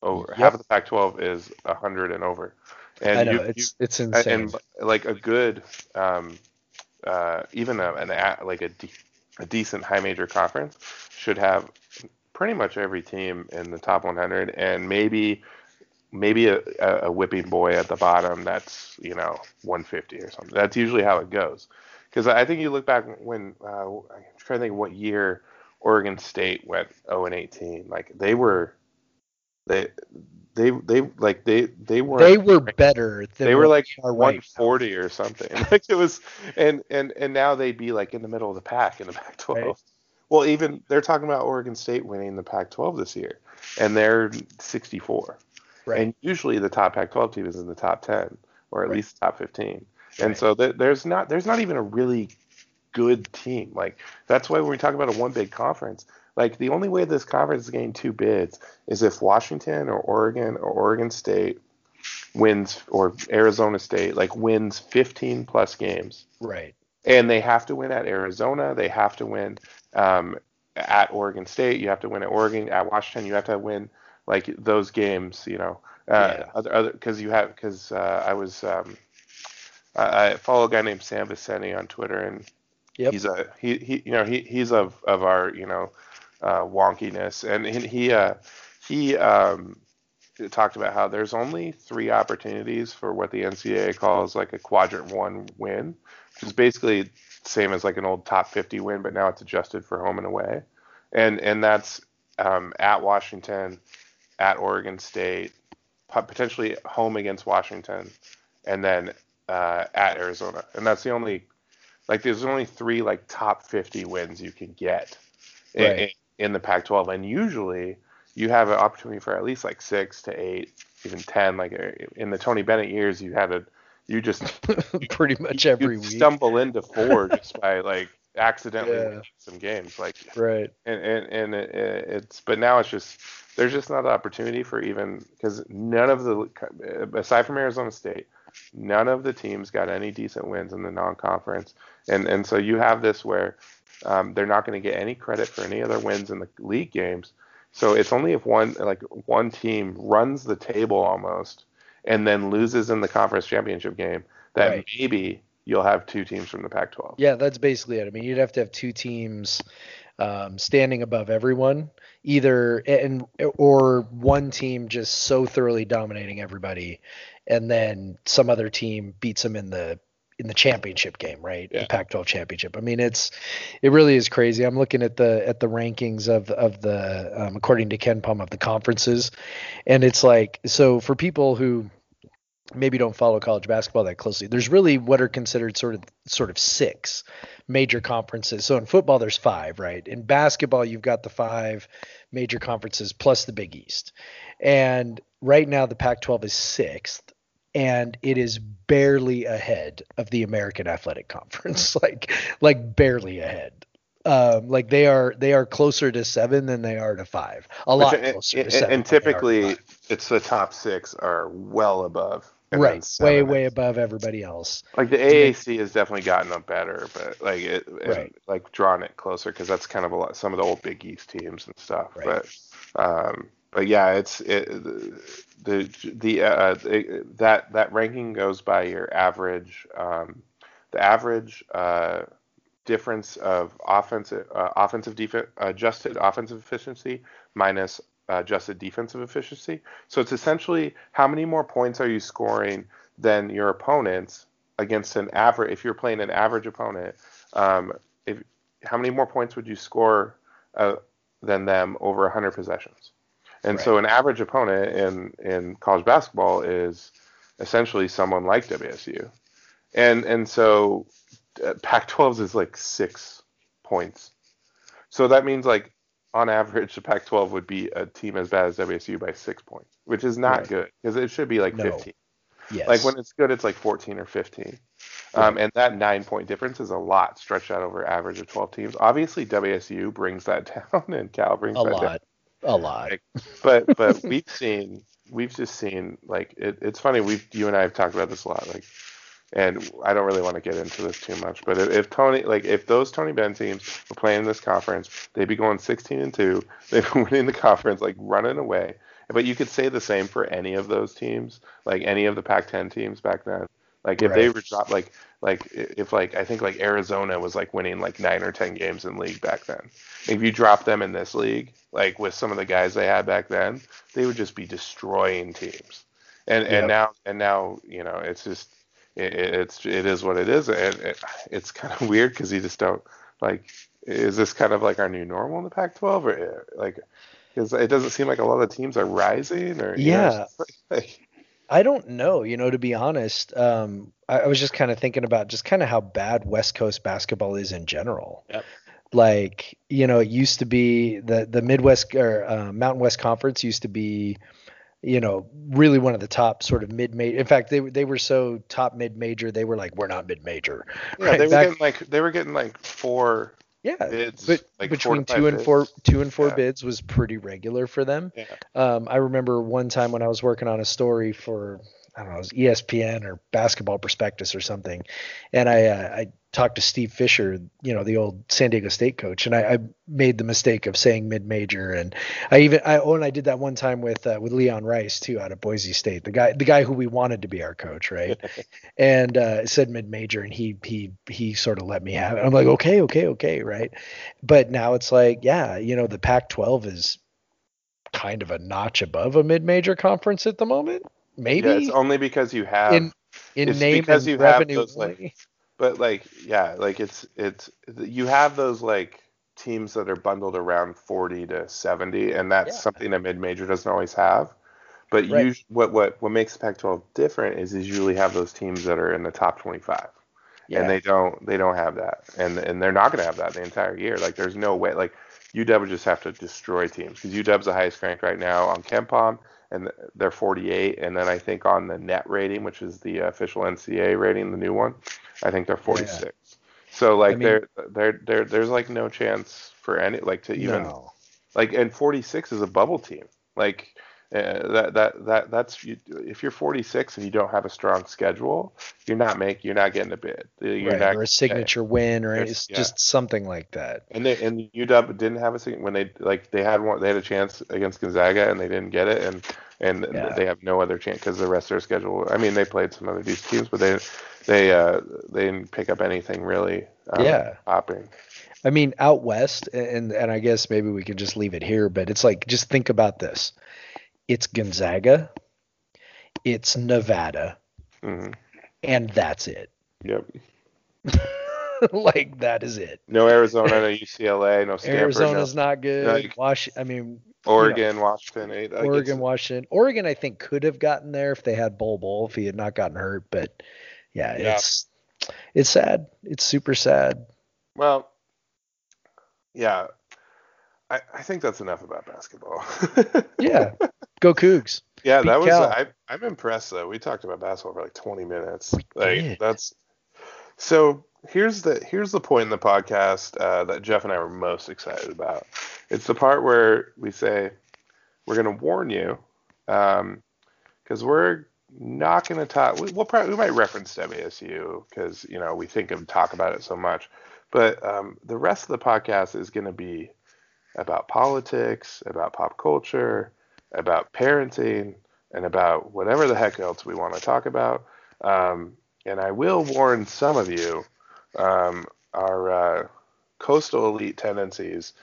[SPEAKER 1] over yep. half of the Pac-12 is hundred and over.
[SPEAKER 2] And I know you, it's you, it's insane.
[SPEAKER 1] And like a good, um, uh, even a, an like a, de- a decent high major conference should have pretty much every team in the top 100, and maybe maybe a, a whipping boy at the bottom that's you know 150 or something. That's usually how it goes. Because I think you look back when uh, I'm trying to think what year Oregon State went 0 and 18. Like they were, they they they like they they were
[SPEAKER 2] they were better.
[SPEAKER 1] they were like 140 or something. like it was, and and and now they'd be like in the middle of the pack in the Pac-12. Right. Well, even they're talking about Oregon State winning the Pac-12 this year, and they're 64.
[SPEAKER 2] Right.
[SPEAKER 1] And usually the top Pac-12 team is in the top 10 or at right. least top 15. And right. so th- there's not there's not even a really good team. Like that's why when we talk about a one big conference, like the only way this conference is getting two bids is if Washington or Oregon or Oregon State wins or Arizona State like wins 15 plus games.
[SPEAKER 2] Right.
[SPEAKER 1] And they have to win at Arizona. They have to win um, at Oregon State. You have to win at Oregon. At Washington, you have to win like those games. You know, uh, yeah. other other because you have because uh, I was um, I, I follow a guy named Sam Vecenie on Twitter, and yep. he's a he, he you know he he's of of our you know uh, wonkiness, and he he, uh, he um, talked about how there's only three opportunities for what the NCAA calls like a quadrant one win, which is basically same as like an old top 50 win, but now it's adjusted for home and away, and and that's um, at Washington, at Oregon State, potentially home against Washington, and then uh, at Arizona, and that's the only like there's only three like top 50 wins you can get right. in, in, the Pac-12, and usually you have an opportunity for at least like six to eight, even ten. Like uh, in the Tony Bennett years, you had a you just
[SPEAKER 2] pretty much every
[SPEAKER 1] you
[SPEAKER 2] week
[SPEAKER 1] stumble into four just by like accidentally
[SPEAKER 2] Yeah.
[SPEAKER 1] winning some games. Like
[SPEAKER 2] right
[SPEAKER 1] and and, and it, it's but now it's just there's just not an opportunity for even because none of the aside from Arizona State, none of the teams got any decent wins in the non-conference, and and so you have this where um, they're not going to get any credit for any of their wins in the league games. So it's only if one like one team runs the table almost and then loses in the conference championship game that
[SPEAKER 2] Right.
[SPEAKER 1] maybe you'll have two teams from the Pac-12.
[SPEAKER 2] yeah that's basically it i mean you'd have to have two teams um, standing above everyone either and or one team just so thoroughly dominating everybody and then some other team beats them in the in the championship game right?
[SPEAKER 1] Yeah.
[SPEAKER 2] the pac-12 championship. I mean it's it really is crazy. I'm looking at the at the rankings of of the um, according to KenPom of the conferences and it's like so for people who maybe don't follow college basketball that closely there's really what are considered sort of sort of six major conferences. So in football there's five right? In basketball you've got the five major conferences plus the big east. And right now the pac 12 is sixth and it is barely ahead of the american athletic conference like like barely ahead um, like they are they are closer to seven than they are to five a lot
[SPEAKER 1] Which- and-
[SPEAKER 2] closer to
[SPEAKER 1] and,
[SPEAKER 2] seven
[SPEAKER 1] and
[SPEAKER 2] than they are to
[SPEAKER 1] typically it's the top six are well above.
[SPEAKER 2] right way way above everybody else
[SPEAKER 1] Like the AAC has definitely gotten up better, but like it, it
[SPEAKER 2] Right.
[SPEAKER 1] like drawn it closer because that's kind of a lot some of the old Big East teams and stuff.
[SPEAKER 2] Right.
[SPEAKER 1] But um, but yeah, it's it, the the uh, it, that that ranking goes by your average um, the average uh, difference of offensive uh, offensive defense adjusted offensive efficiency minus uh, adjusted defensive efficiency. So it's essentially how many more points are you scoring than your opponents against an average. If you're playing an average opponent, um, if how many more points would you score uh, than them over 100 possessions? And so an average opponent in in college basketball is essentially someone like WSU, and and so uh, Pac-12's is like six points. So that means like on average, the Pac-12 would be a team as bad as WSU by six points, which is not
[SPEAKER 2] Right.
[SPEAKER 1] good because it should be like
[SPEAKER 2] No.
[SPEAKER 1] 15.
[SPEAKER 2] yes
[SPEAKER 1] Like when it's good, it's like 14 or 15. Um, and that nine point difference is a lot stretched out over average of 12 teams. Obviously, WSU brings that down and Cal brings
[SPEAKER 2] a
[SPEAKER 1] that down.
[SPEAKER 2] A lot.
[SPEAKER 1] Like, But but we've seen we've just seen like it, it's funny we've you and I have talked about this a lot like and I don't really want to get into this too much but if, if Tony like if those Tony Bennett teams were playing in this conference they'd be going 16 and 2 they'd be winning the conference like running away. But you could say the same for any of those teams like any of the Pac-10 teams back then like if they were dropped like like if like I think like Arizona was like winning like 9 or 10 games in league back then if you drop them in this league, like with some of the guys they had back then, they would just be destroying teams. And
[SPEAKER 2] Yep.
[SPEAKER 1] and now and now you know it's just it, it- it's it is what it is, and it, it's kind of weird because you just don't like. Is this kind of like our new normal in the Pac-12, or eh, like? Because it doesn't seem like a lot of teams are rising, or you know,
[SPEAKER 2] Yeah.
[SPEAKER 1] like-
[SPEAKER 2] I don't know, you know, to be honest. Um, I, I was just kind of thinking about just kind of how bad West Coast basketball is in general.
[SPEAKER 1] Yep.
[SPEAKER 2] Like, you know, it used to be the the Midwest or uh, Mountain West Conference used to be, you know, really one of the top sort of mid major. In fact, they they were so top mid major, they were like, we're not mid major.
[SPEAKER 1] yeah,
[SPEAKER 2] Right,
[SPEAKER 1] they were
[SPEAKER 2] back-
[SPEAKER 1] getting like they were getting like four
[SPEAKER 2] Yeah,
[SPEAKER 1] bids,
[SPEAKER 2] but
[SPEAKER 1] like
[SPEAKER 2] between two and four, two and four
[SPEAKER 1] Yeah.
[SPEAKER 2] bids was pretty regular for them.
[SPEAKER 1] Yeah.
[SPEAKER 2] Um, I remember one time when I was working on a story for I don't know, it was ESPN or Basketball Prospectus or something, and I uh, I talked to Steve Fisher, you know, the old San Diego State coach, and I, I made the mistake of saying mid major, and I even I oh, and I did that one time with uh, with Leon Rice too out of Boise State, the guy the guy who we wanted to be our coach, right? and uh, said mid major, and he he he sort of let me have it. I'm like, okay, okay, okay, right. But now it's like, yeah, you know, the Pac-12 is kind of a notch above a mid major conference at the moment, maybe
[SPEAKER 1] Yeah, it's only because you have
[SPEAKER 2] in in
[SPEAKER 1] it's
[SPEAKER 2] name
[SPEAKER 1] because
[SPEAKER 2] and
[SPEAKER 1] you have those, like. But like, yeah, like it's it's you have those like teams that are bundled around 40 to 70, and that's
[SPEAKER 2] Yeah.
[SPEAKER 1] something a mid major doesn't always have. But
[SPEAKER 2] Right.
[SPEAKER 1] you, what what what makes the Pac-12 different is is you usually have those teams that are in the top 25,
[SPEAKER 2] Yeah.
[SPEAKER 1] and they don't they don't have that, and and they're not going to have that the entire year. Like there's no way. Like UW just have to destroy teams because UW's the highest ranked right now on KenPom, and they're 48. And then I think on the net rating, which is the official NCA rating, the new one, I think they're 46. Yeah. So like I mean, there, there, there, there's like no chance for any like to even no. like, and 46 is a bubble team. Like uh, that that that that's if you're 46 and you don't have a strong schedule, you're not make you're not getting a bid. You're
[SPEAKER 2] right,
[SPEAKER 1] not,
[SPEAKER 2] or a signature win, or it's yeah. just something like that.
[SPEAKER 1] And they and UW didn't have a when they like they had one they had a chance against Gonzaga and they didn't get it, and and yeah. they have no other chance because the rest of their schedule. I mean, they played some other decent teams, but they they uh they didn't pick up anything really.
[SPEAKER 2] Um, yeah,
[SPEAKER 1] popping.
[SPEAKER 2] I mean, out west, and and I guess maybe we can just leave it here, but it's like just think about this it's Gonzaga, it's Nevada, mm-hmm. and that's it.
[SPEAKER 1] Yep.
[SPEAKER 2] like that is it.
[SPEAKER 1] No Arizona, no UCLA, no Stanford.
[SPEAKER 2] Arizona's no, not good. No, Wash, I mean,
[SPEAKER 1] Oregon, you know, Washington, eight,
[SPEAKER 2] Oregon, Washington, Oregon. I think could have gotten there if they had Bol Bol if he had not gotten hurt. But yeah, yeah. it's it's sad. It's super sad.
[SPEAKER 1] Well, yeah, I, I think that's enough about basketball.
[SPEAKER 2] yeah, go Cougs.
[SPEAKER 1] Yeah, Beat that was. I, I'm impressed though. We talked about basketball for like 20 minutes. We like did. that's. So here's the here's the point in the podcast uh, that Jeff and I were most excited about. It's the part where we say we're going to warn you because um, we're not going to talk. We, will probably we might reference WSU because you know we think of talk about it so much, but um, the rest of the podcast is going to be about politics, about pop culture, about parenting, and about whatever the heck else we want to talk about. Um, and I will warn some of you, um, our uh, coastal elite tendencies,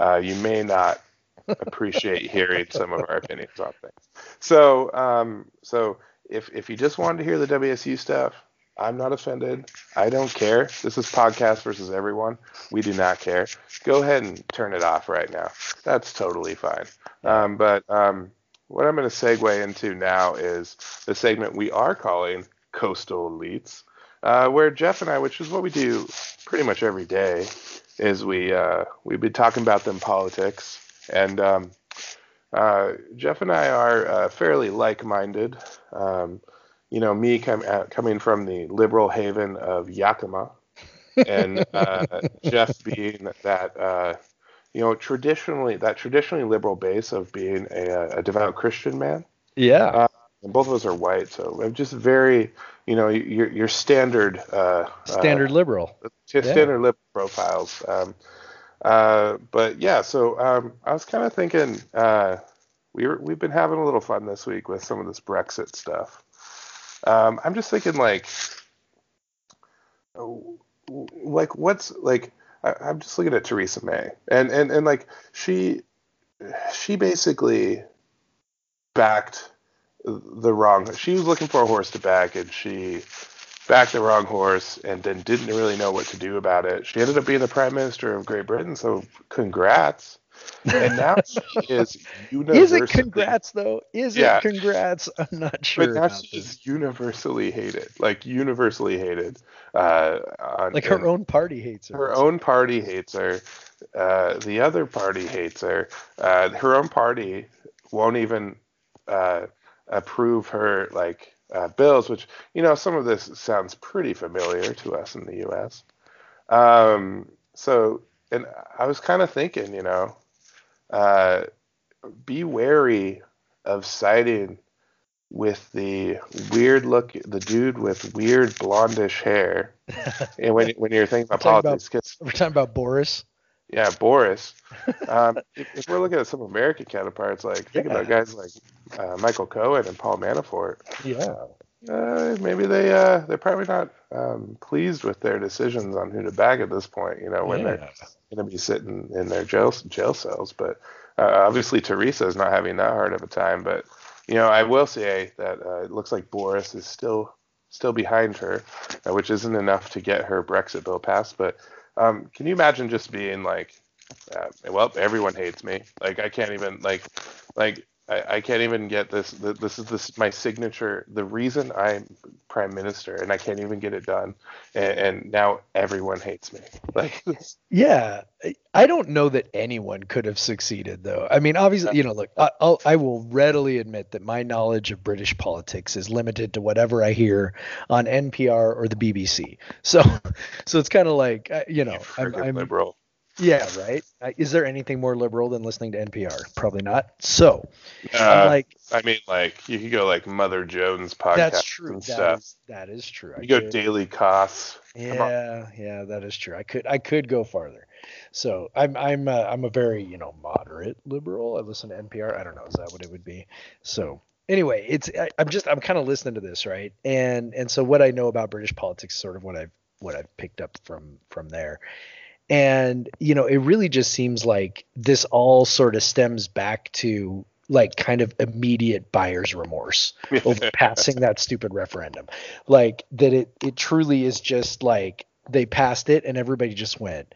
[SPEAKER 1] uh, you may not appreciate hearing some of our opinions on things. So, um, so if if you just wanted to hear the WSU stuff, I'm not offended. I don't care. This is podcast versus everyone. We do not care. Go ahead and turn it off right now. That's totally fine. Um, but um, what I'm going to segue into now is the segment we are calling Coastal Elites, uh, where Jeff and I, which is what we do pretty much every day, is we uh, we be talking about them politics. And um, uh, Jeff and I are uh, fairly like-minded. Um, you know, me com- uh, coming from the liberal haven of Yakima, and uh, Jeff being that, uh, you know, traditionally that traditionally liberal base of being a, a devout Christian man.
[SPEAKER 2] Yeah. Uh,
[SPEAKER 1] and both of us are white, so I'm just very, you know, your your standard uh,
[SPEAKER 2] standard liberal,
[SPEAKER 1] standard yeah. liberal profiles. Um, but yeah, so um, I was kind of thinking we were, we've been having a little fun this week with some of this Brexit stuff. Um, I'm just thinking like, like what's like I, I'm just looking at Theresa May and and and like she she basically backed the wrong. She was looking for a horse to back, and she backed the wrong horse, and then didn't really know what to do about it. She ended up being the prime minister of Great Britain, so congrats and now she is universally.
[SPEAKER 2] Is it congrats though? Is yeah. it congrats? I'm not sure.
[SPEAKER 1] But now she's universally hated, like universally hated. Uh, on,
[SPEAKER 2] like her own party hates her.
[SPEAKER 1] Her own party hates her. Uh, the other party hates her. Uh, her own party won't even uh, approve her like uh, bills, which you know some of this sounds pretty familiar to us in the U.S. Um, so, and I was kind of thinking, you know, uh, be wary of siding with the weird look, the dude with weird blondish hair. and when when you're thinking about we're politics,
[SPEAKER 2] about, we're talking about Boris.
[SPEAKER 1] Yeah, Boris. Um, if, if, we're looking at some American counterparts, like think yeah. about guys like uh, Michael Cohen and Paul Manafort.
[SPEAKER 2] Yeah.
[SPEAKER 1] Uh, maybe they uh, they're probably not um, pleased with their decisions on who to bag at this point. You know, when yeah. they're going to be sitting in their jail jail cells. But uh, obviously, Theresa is not having that hard of a time. But you know, I will say that uh, it looks like Boris is still still behind her, uh, which isn't enough to get her Brexit bill passed. But um, can you imagine just being like, uh, well, everyone hates me. Like I can't even like like I, I can't even get this. This is this my signature. The reason I'm prime minister, and I can't even get it done, and, and now everyone hates me. Like,
[SPEAKER 2] yeah, I don't know that anyone could have succeeded, though. I mean, obviously, you know, look, I, I'll, I will readily admit that my knowledge of British politics is limited to whatever I hear on NPR or the BBC. So, so it's kind of like, you know,
[SPEAKER 1] I'm, I'm liberal.
[SPEAKER 2] Yeah, right. Is there anything more liberal than listening to NPR? Probably not. So,
[SPEAKER 1] uh, like, I mean, like you could go like Mother Jones podcast. That's true. And
[SPEAKER 2] that
[SPEAKER 1] stuff.
[SPEAKER 2] Is, that is true.
[SPEAKER 1] You I go could, Daily Kos.
[SPEAKER 2] Yeah, yeah, that is true. I could, I could go farther. So I'm, I'm, uh, I'm a very, you know, moderate liberal. I listen to NPR. I don't know. Is that what it would be? So anyway, it's, I, I'm just, I'm kind of listening to this, right? And, and so what I know about British politics, is sort of what I've, what I've picked up from, from there and, you know, it really just seems like this all sort of stems back to like kind of immediate buyer's remorse over passing that stupid referendum. Like that it it truly is just like they passed it and everybody just went,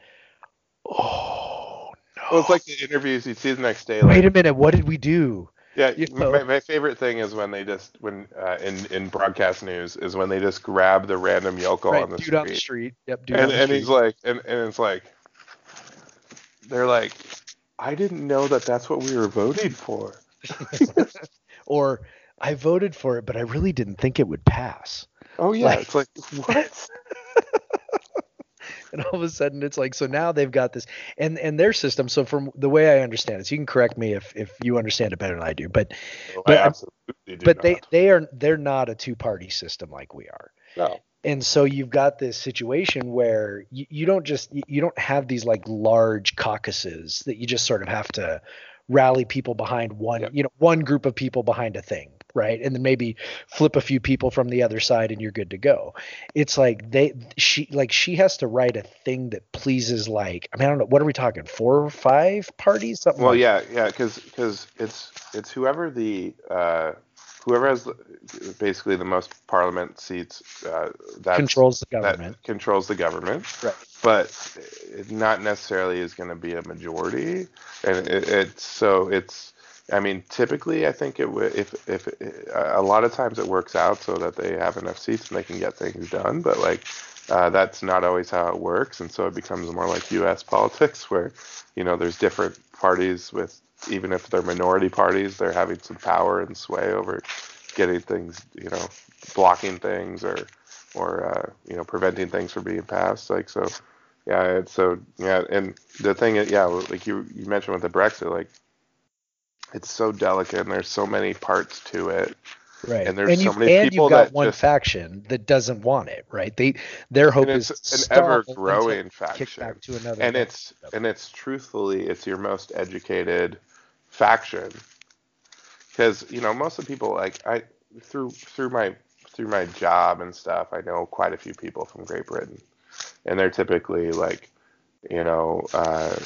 [SPEAKER 2] Oh no.
[SPEAKER 1] Well, it's like the interviews you see the next day.
[SPEAKER 2] Wait a minute, what did we do?
[SPEAKER 1] Yeah, you know? my, my favorite thing is when they just when uh, in in broadcast news is when they just grab the random yokel right, on the dude street. on the
[SPEAKER 2] street. Yep,
[SPEAKER 1] dude and, and street. he's like, and, and it's like, they're like, I didn't know that that's what we were voting for.
[SPEAKER 2] or I voted for it, but I really didn't think it would pass.
[SPEAKER 1] Oh yeah, like, it's like what?
[SPEAKER 2] and all of a sudden it's like so now they've got this and and their system so from the way i understand it so you can correct me if if you understand it better than i do but
[SPEAKER 1] well, but, um, absolutely
[SPEAKER 2] but they they are they're not a two party system like we are.
[SPEAKER 1] No.
[SPEAKER 2] And so you've got this situation where you, you don't just you don't have these like large caucuses that you just sort of have to rally people behind one yep. you know one group of people behind a thing right? And then maybe flip a few people from the other side and you're good to go. It's like they she like she has to write a thing that pleases like i mean i don't know what are we talking four or five parties? Something
[SPEAKER 1] well
[SPEAKER 2] like
[SPEAKER 1] yeah yeah because because it's it's whoever the uh whoever has basically the most parliament seats uh, that
[SPEAKER 2] controls the government.
[SPEAKER 1] controls the government.
[SPEAKER 2] Right.
[SPEAKER 1] But it not necessarily is going to be a majority. And it, it's so it's I mean, typically, I think it would. If if a lot of times it works out so that they have enough seats and they can get things done, but like uh, that's not always how it works, and so it becomes more like U.S. politics, where you know there's different parties with even if they're minority parties, they're having some power and sway over getting things, you know, blocking things or or uh, you know preventing things from being passed. Like so, yeah. So yeah, and the thing is, yeah, like you you mentioned with the Brexit, like it's so delicate and there's so many parts to it.
[SPEAKER 2] Right.
[SPEAKER 1] And there's
[SPEAKER 2] and
[SPEAKER 1] so many and people
[SPEAKER 2] you've got
[SPEAKER 1] that
[SPEAKER 2] one
[SPEAKER 1] just,
[SPEAKER 2] faction that doesn't want it, right? They their hope
[SPEAKER 1] is
[SPEAKER 2] an
[SPEAKER 1] ever growing faction.
[SPEAKER 2] Back to another
[SPEAKER 1] and it's and it's truthfully it's your most educated faction because you know most of the people like I through through my through my job and stuff I know quite a few people from Great Britain and they're typically like you know uh,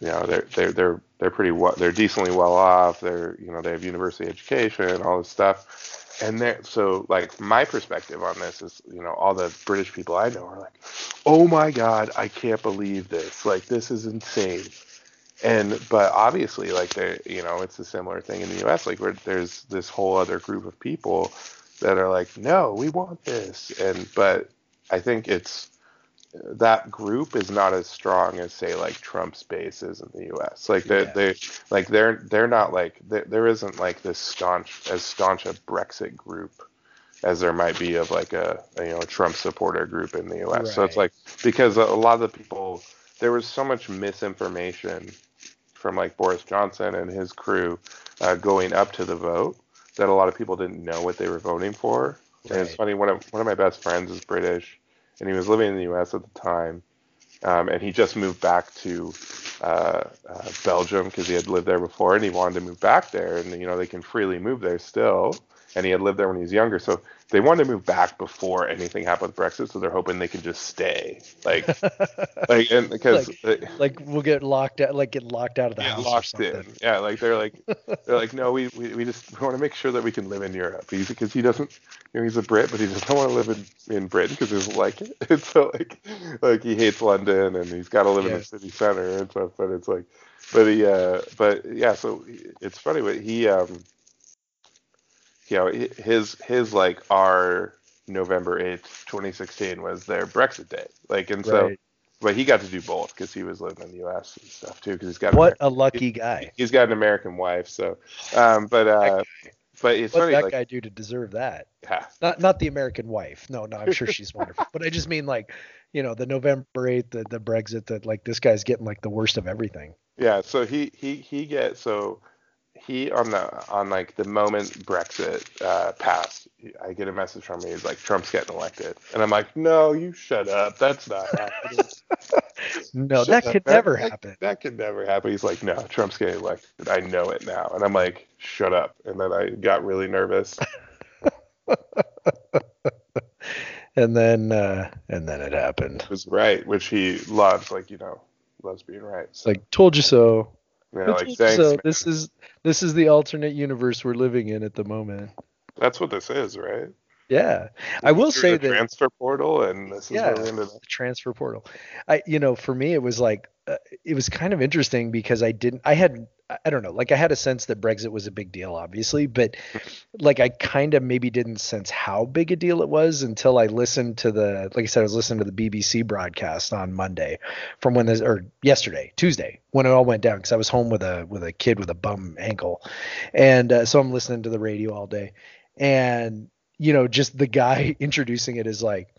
[SPEAKER 1] you know they're they're they're they're pretty well, they're decently well off they're you know they have university education all this stuff. And they're so like my perspective on this is you know all the british people i know are like oh my god i can't believe this. Like this is insane. And but obviously like they you know it's a similar thing in the us like where there's this whole other group of people that are like no we want this. And but i think it's that group is not as strong as say like Trump's base is in the U.S. Like they yeah. they like they're they're not like there isn't like this staunch as staunch a Brexit group as there might be of like a, a you know Trump supporter group in the U.S. Right. So it's like because a lot of the people there was so much misinformation from like Boris Johnson and his crew uh, going up to the vote that a lot of people didn't know what they were voting for. Right. And it's funny one of one of my best friends is British and he was living in the U.S. at the time, um, and he just moved back to uh, uh, Belgium because he had lived there before, and he wanted to move back there, and you know they can freely move there still. And he had lived there when he was younger. So they wanted to move back before anything happened with Brexit. So they're hoping they can just stay, like, like, and because
[SPEAKER 2] like, like, we'll get locked out, like get locked out of the
[SPEAKER 1] yeah,
[SPEAKER 2] house.
[SPEAKER 1] locked in. Yeah, like they're like they're like no, we, we, we just want to make sure that we can live in Europe. He's because he doesn't, you know, he's a Brit, but he doesn't want to live in in Britain because he doesn't like it. And so like like he hates London and he's got to live yeah. in the city center and stuff. But it's like, but he, uh, but yeah, so it's funny, but he, um you know, his his like our November eighth, twenty sixteen was their Brexit day. Like, and so, right. but he got to do both because he was living in the U.S. and stuff too. Because he's got
[SPEAKER 2] what a lucky guy.
[SPEAKER 1] He, has got an American wife. So, um, but uh, but it's
[SPEAKER 2] What's
[SPEAKER 1] funny.
[SPEAKER 2] that
[SPEAKER 1] like,
[SPEAKER 2] guy do to deserve that?
[SPEAKER 1] Yeah.
[SPEAKER 2] Not not the American wife. No, no, I'm sure she's wonderful. But I just mean like, you know, the November eighth, the the Brexit. That like this guy's getting like the worst of everything.
[SPEAKER 1] Yeah. So he he he gets so he on the on like the moment Brexit uh, passed, I get a message from me. He's like, "Trump's getting elected," and I'm like, "No, you shut up. That's not happening."
[SPEAKER 2] no, shut that up. could that, never
[SPEAKER 1] that,
[SPEAKER 2] happen.
[SPEAKER 1] That could never happen. He's like, "No, Trump's getting elected. I know it now," and I'm like, "Shut up!" And then I got really nervous.
[SPEAKER 2] and then uh, and then it happened.
[SPEAKER 1] It was right, which he loves, like you know, loves being right.
[SPEAKER 2] So. Like told you so.
[SPEAKER 1] Yeah, like, thanks,
[SPEAKER 2] so
[SPEAKER 1] man.
[SPEAKER 2] this is this is the alternate universe we're living in at the moment.
[SPEAKER 1] That's what this is, right?
[SPEAKER 2] Yeah, I will say
[SPEAKER 1] the
[SPEAKER 2] that
[SPEAKER 1] transfer portal, and this is
[SPEAKER 2] yeah,
[SPEAKER 1] where we ended up.
[SPEAKER 2] The transfer portal. I, you know, for me, it was like uh, it was kind of interesting because I didn't. I had I don't know, like I had a sense that Brexit was a big deal, obviously, but like I kind of maybe didn't sense how big a deal it was until I listened to the, like I said, I was listening to the BBC broadcast on Monday from when this, or yesterday, Tuesday, when it all went down, because I was home with a with a kid with a bum ankle, and uh, so I'm listening to the radio all day, and you know, just the guy introducing it is like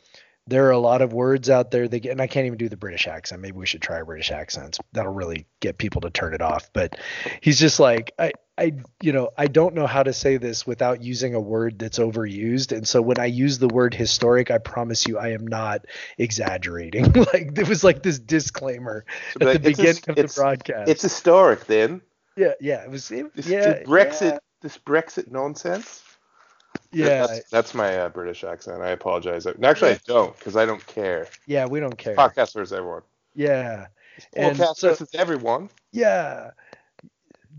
[SPEAKER 2] there are a lot of words out there that get, and I can't even do the British accent. Maybe we should try a British accent. That'll really get people to turn it off. But he's just like, I, I, you know, I don't know how to say this without using a word that's overused. And so when I use the word historic, I promise you, I am not exaggerating. like it was like this disclaimer so at the beginning a, of the broadcast.
[SPEAKER 1] It's historic then.
[SPEAKER 2] Yeah, yeah. It was. It,
[SPEAKER 1] this,
[SPEAKER 2] yeah,
[SPEAKER 1] Brexit.
[SPEAKER 2] Yeah.
[SPEAKER 1] This Brexit nonsense.
[SPEAKER 2] Yeah,
[SPEAKER 1] that's, that's my uh, British accent. I apologize. Actually, I don't because I don't care.
[SPEAKER 2] Yeah, we don't care.
[SPEAKER 1] Podcast versus everyone.
[SPEAKER 2] Yeah,
[SPEAKER 1] and podcast so, everyone.
[SPEAKER 2] Yeah,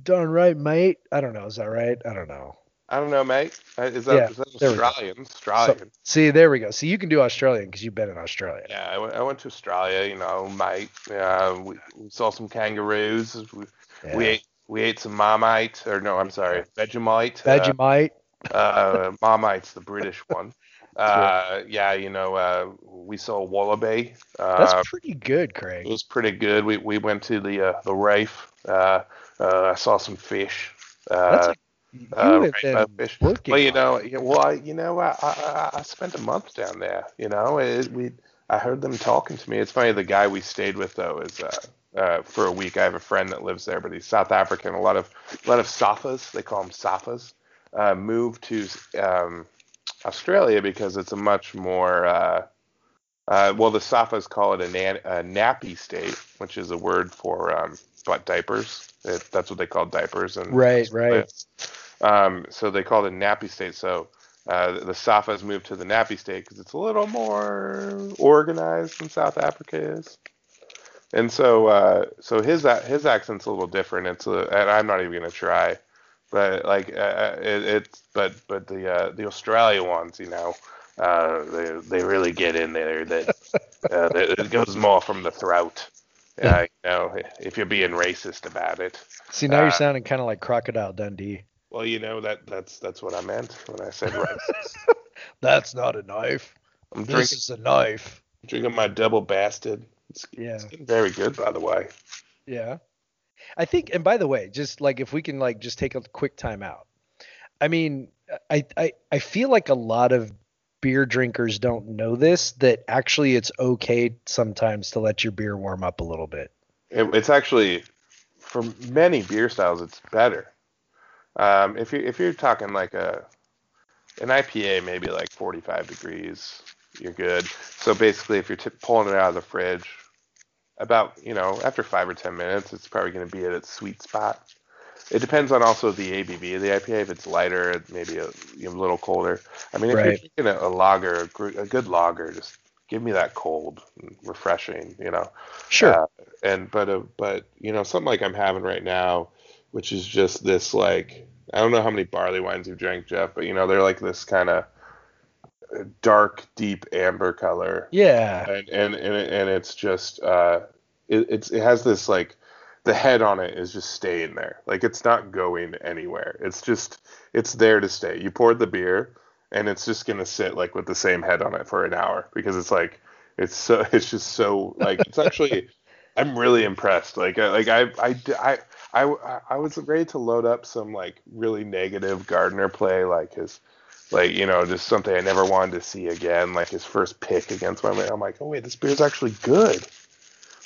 [SPEAKER 2] darn right, mate. I don't know. Is that right? I don't know.
[SPEAKER 1] I don't know, mate. Uh, is that, yeah, is that Australian? Australian. So,
[SPEAKER 2] see, there we go. See, you can do Australian because you've been in Australia.
[SPEAKER 1] Yeah, I went, I went to Australia. You know, mate. Yeah, we, we saw some kangaroos. We, yeah. we ate we ate some Marmite, or no, I'm sorry, Vegemite.
[SPEAKER 2] Vegemite.
[SPEAKER 1] Uh, uh, Marmite's the British one. Uh, yeah, you know, uh, we saw Wallaby. Uh,
[SPEAKER 2] That's pretty good, Craig.
[SPEAKER 1] It was pretty good. We we went to the uh, the reef. Uh, uh, I saw some fish. Uh,
[SPEAKER 2] That's a, you uh, have been fish. working.
[SPEAKER 1] Well, you know, well, I, you know, I, I I spent a month down there. You know, it, we I heard them talking to me. It's funny. The guy we stayed with though is. Uh, uh, for a week. I have a friend that lives there, but he's South African. A lot of a lot of Safas, they call them Safas, uh, moved to um, Australia because it's a much more uh, uh, well, the Safas call it a, na- a, nappy state, which is a word for um, what diapers. It, that's what they call diapers. And
[SPEAKER 2] right, right.
[SPEAKER 1] Um, so they call it a nappy state. So uh, the Safas moved to the nappy state because it's a little more organized than South Africa is. And so, uh, so his his accent's a little different. It's a, and I'm not even gonna try but like uh, uh, it, it's but but the uh, the Australia ones, you know, uh, they they really get in there. That uh, it goes more from the throat. Uh, you know, if you're being racist about it.
[SPEAKER 2] See, now you're sounding kind of like Crocodile Dundee.
[SPEAKER 1] Well, you know that that's that's what I meant when I said racist.
[SPEAKER 2] that's not a knife. I'm this drinking, is a knife.
[SPEAKER 1] drinking my double bastard. It's,
[SPEAKER 2] yeah.
[SPEAKER 1] It's very good, by the way.
[SPEAKER 2] Yeah. I think, and by the way, just like if we can like just take a quick time out. I mean, I, I I feel like a lot of beer drinkers don't know this that actually it's okay sometimes to let your beer warm up a little bit.
[SPEAKER 1] It, it's actually for many beer styles it's better. Um, if you if you're talking like a an IPA maybe like 45 degrees, you're good. So basically, if you're t- pulling it out of the fridge, about you know after five or ten minutes, it's probably going to be at its sweet spot. it depends on also the ABV of the IPA. If it's lighter, maybe a, a little colder. I mean, if
[SPEAKER 2] Right.
[SPEAKER 1] you're drinking a, a lager, a, good lager, just give me that cold, and refreshing. You know.
[SPEAKER 2] Sure.
[SPEAKER 1] Uh, and but uh, but you know something like I'm having right now, which is just this like I don't know how many barley wines you've drank, Jeff, but you know they're like this kind of dark, deep amber color,
[SPEAKER 2] yeah.
[SPEAKER 1] and and and, and it's just uh, it, it's it has this like the head on it is just staying there, like it's not going anywhere. It's just it's there to stay. You poured the beer, and it's just gonna sit like with the same head on it for an hour because it's like it's so it's just so like it's actually I'm really impressed. Like I like I I I I, I was ready to load up some like really negative Gardner play like his like you know just something I never wanted to see again like his first pick against my man. I'm like oh wait this beer's actually good.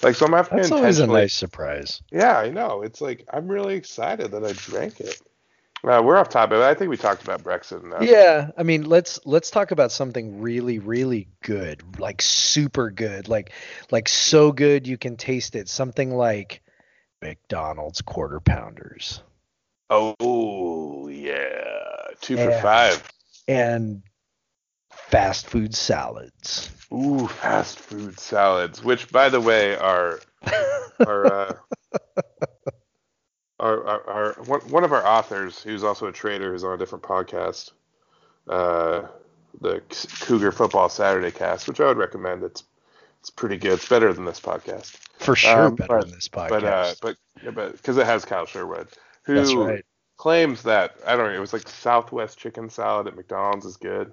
[SPEAKER 1] Like so I'm having
[SPEAKER 2] That's always a nice surprise.
[SPEAKER 1] yeah I know it's like I'm really excited that I drank it. Uh, we're off topic. but I think we talked about Brexit enough.
[SPEAKER 2] Yeah, I mean, let's let's talk about something really really good, like super good, like like so good you can taste it. Something like McDonald's quarter pounders
[SPEAKER 1] Oh yeah, two for five.
[SPEAKER 2] And fast food salads.
[SPEAKER 1] Ooh, fast food salads, which by the way are are uh, are, are, are one, one of our authors, who's also a trader, who's on a different podcast, uh, the Cougar Football Saturday Cast, which I would recommend. It's it's pretty good. It's better than this podcast.
[SPEAKER 2] For sure,
[SPEAKER 1] Um,
[SPEAKER 2] better
[SPEAKER 1] but-
[SPEAKER 2] than this podcast.
[SPEAKER 1] But uh, but but because it has Kyle Sherwood, who
[SPEAKER 2] That's right.
[SPEAKER 1] Claims that I don't know, it was like Southwest chicken salad at McDonald's is good,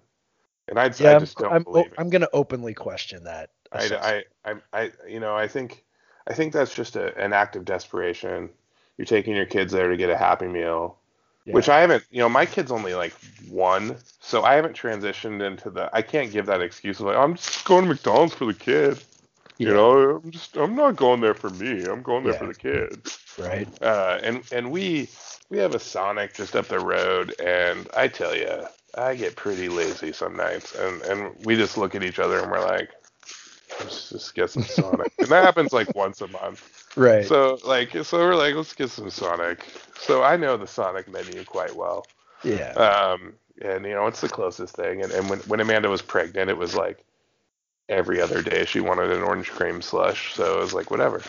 [SPEAKER 1] and I'd
[SPEAKER 2] Yeah,
[SPEAKER 1] I just don't
[SPEAKER 2] I'm,
[SPEAKER 1] believe it.
[SPEAKER 2] I'm going to openly question that.
[SPEAKER 1] I, I, I, I, you know, I think, I think that's just a, an act of desperation. You're taking your kids there to get a Happy Meal,
[SPEAKER 2] Yeah.
[SPEAKER 1] which I haven't. You know, my kid's only like one, so I haven't transitioned into the. I can't give that excuse of like I'm just going to McDonald's for the kid.
[SPEAKER 2] Yeah.
[SPEAKER 1] You know, I'm just I'm not going there for me. I'm going there
[SPEAKER 2] Yeah.
[SPEAKER 1] for the kid.
[SPEAKER 2] right?
[SPEAKER 1] Uh, and and we we have a Sonic just up the road, and I tell you, I get pretty lazy some nights, and and we just look at each other and we're like, let's just get some Sonic, and that happens like once a month.
[SPEAKER 2] Right.
[SPEAKER 1] So like so we're like, let's get some Sonic. So I know the Sonic menu quite well.
[SPEAKER 2] yeah.
[SPEAKER 1] Um, and you know it's the closest thing. And, and when when Amanda was pregnant, it was like every other day she wanted an orange cream slush. So it was like whatever.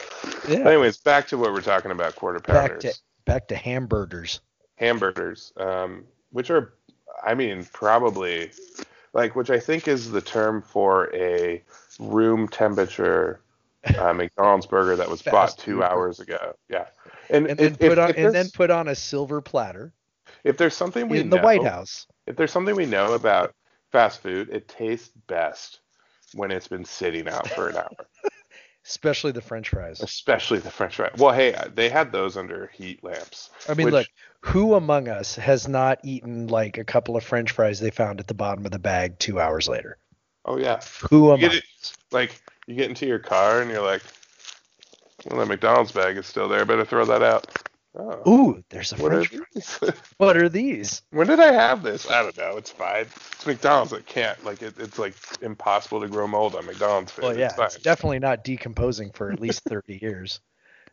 [SPEAKER 2] yeah.
[SPEAKER 1] Anyways, back to what we're talking about, quarter
[SPEAKER 2] back
[SPEAKER 1] pounders,
[SPEAKER 2] to back to hamburgers.
[SPEAKER 1] hamburgers, um, which are, I mean, probably like which I think is the term for a room temperature uh, McDonald's burger that was bought two
[SPEAKER 2] food.
[SPEAKER 1] hours ago. Yeah. And,
[SPEAKER 2] And then
[SPEAKER 1] if,
[SPEAKER 2] put
[SPEAKER 1] if-
[SPEAKER 2] on
[SPEAKER 1] if
[SPEAKER 2] and then put on a silver platter
[SPEAKER 1] if there's something we
[SPEAKER 2] in the
[SPEAKER 1] know,
[SPEAKER 2] White House.
[SPEAKER 1] if there's something we know about fast food, it tastes best when it's been sitting out for an hour,
[SPEAKER 2] Especially the French fries.
[SPEAKER 1] especially the French fries. Well, hey, they had those under heat lamps.
[SPEAKER 2] I mean,
[SPEAKER 1] which-
[SPEAKER 2] look, who among us has not eaten like a couple of French fries they found at the bottom of the bag two hours later?
[SPEAKER 1] Oh yeah,
[SPEAKER 2] Who
[SPEAKER 1] You
[SPEAKER 2] among
[SPEAKER 1] get it, like you get into your car and you're like, well, that McDonald's bag is still there. Better throw that out. Oh,
[SPEAKER 2] Ooh, there's a
[SPEAKER 1] what
[SPEAKER 2] French.
[SPEAKER 1] these?
[SPEAKER 2] What are these?
[SPEAKER 1] when did I have this? I don't know. It's fine. It's McDonald's. It can't like it, it's like impossible to grow mold on McDonald's food.
[SPEAKER 2] Well, yeah,
[SPEAKER 1] it's
[SPEAKER 2] it's definitely not decomposing for at least 30 years.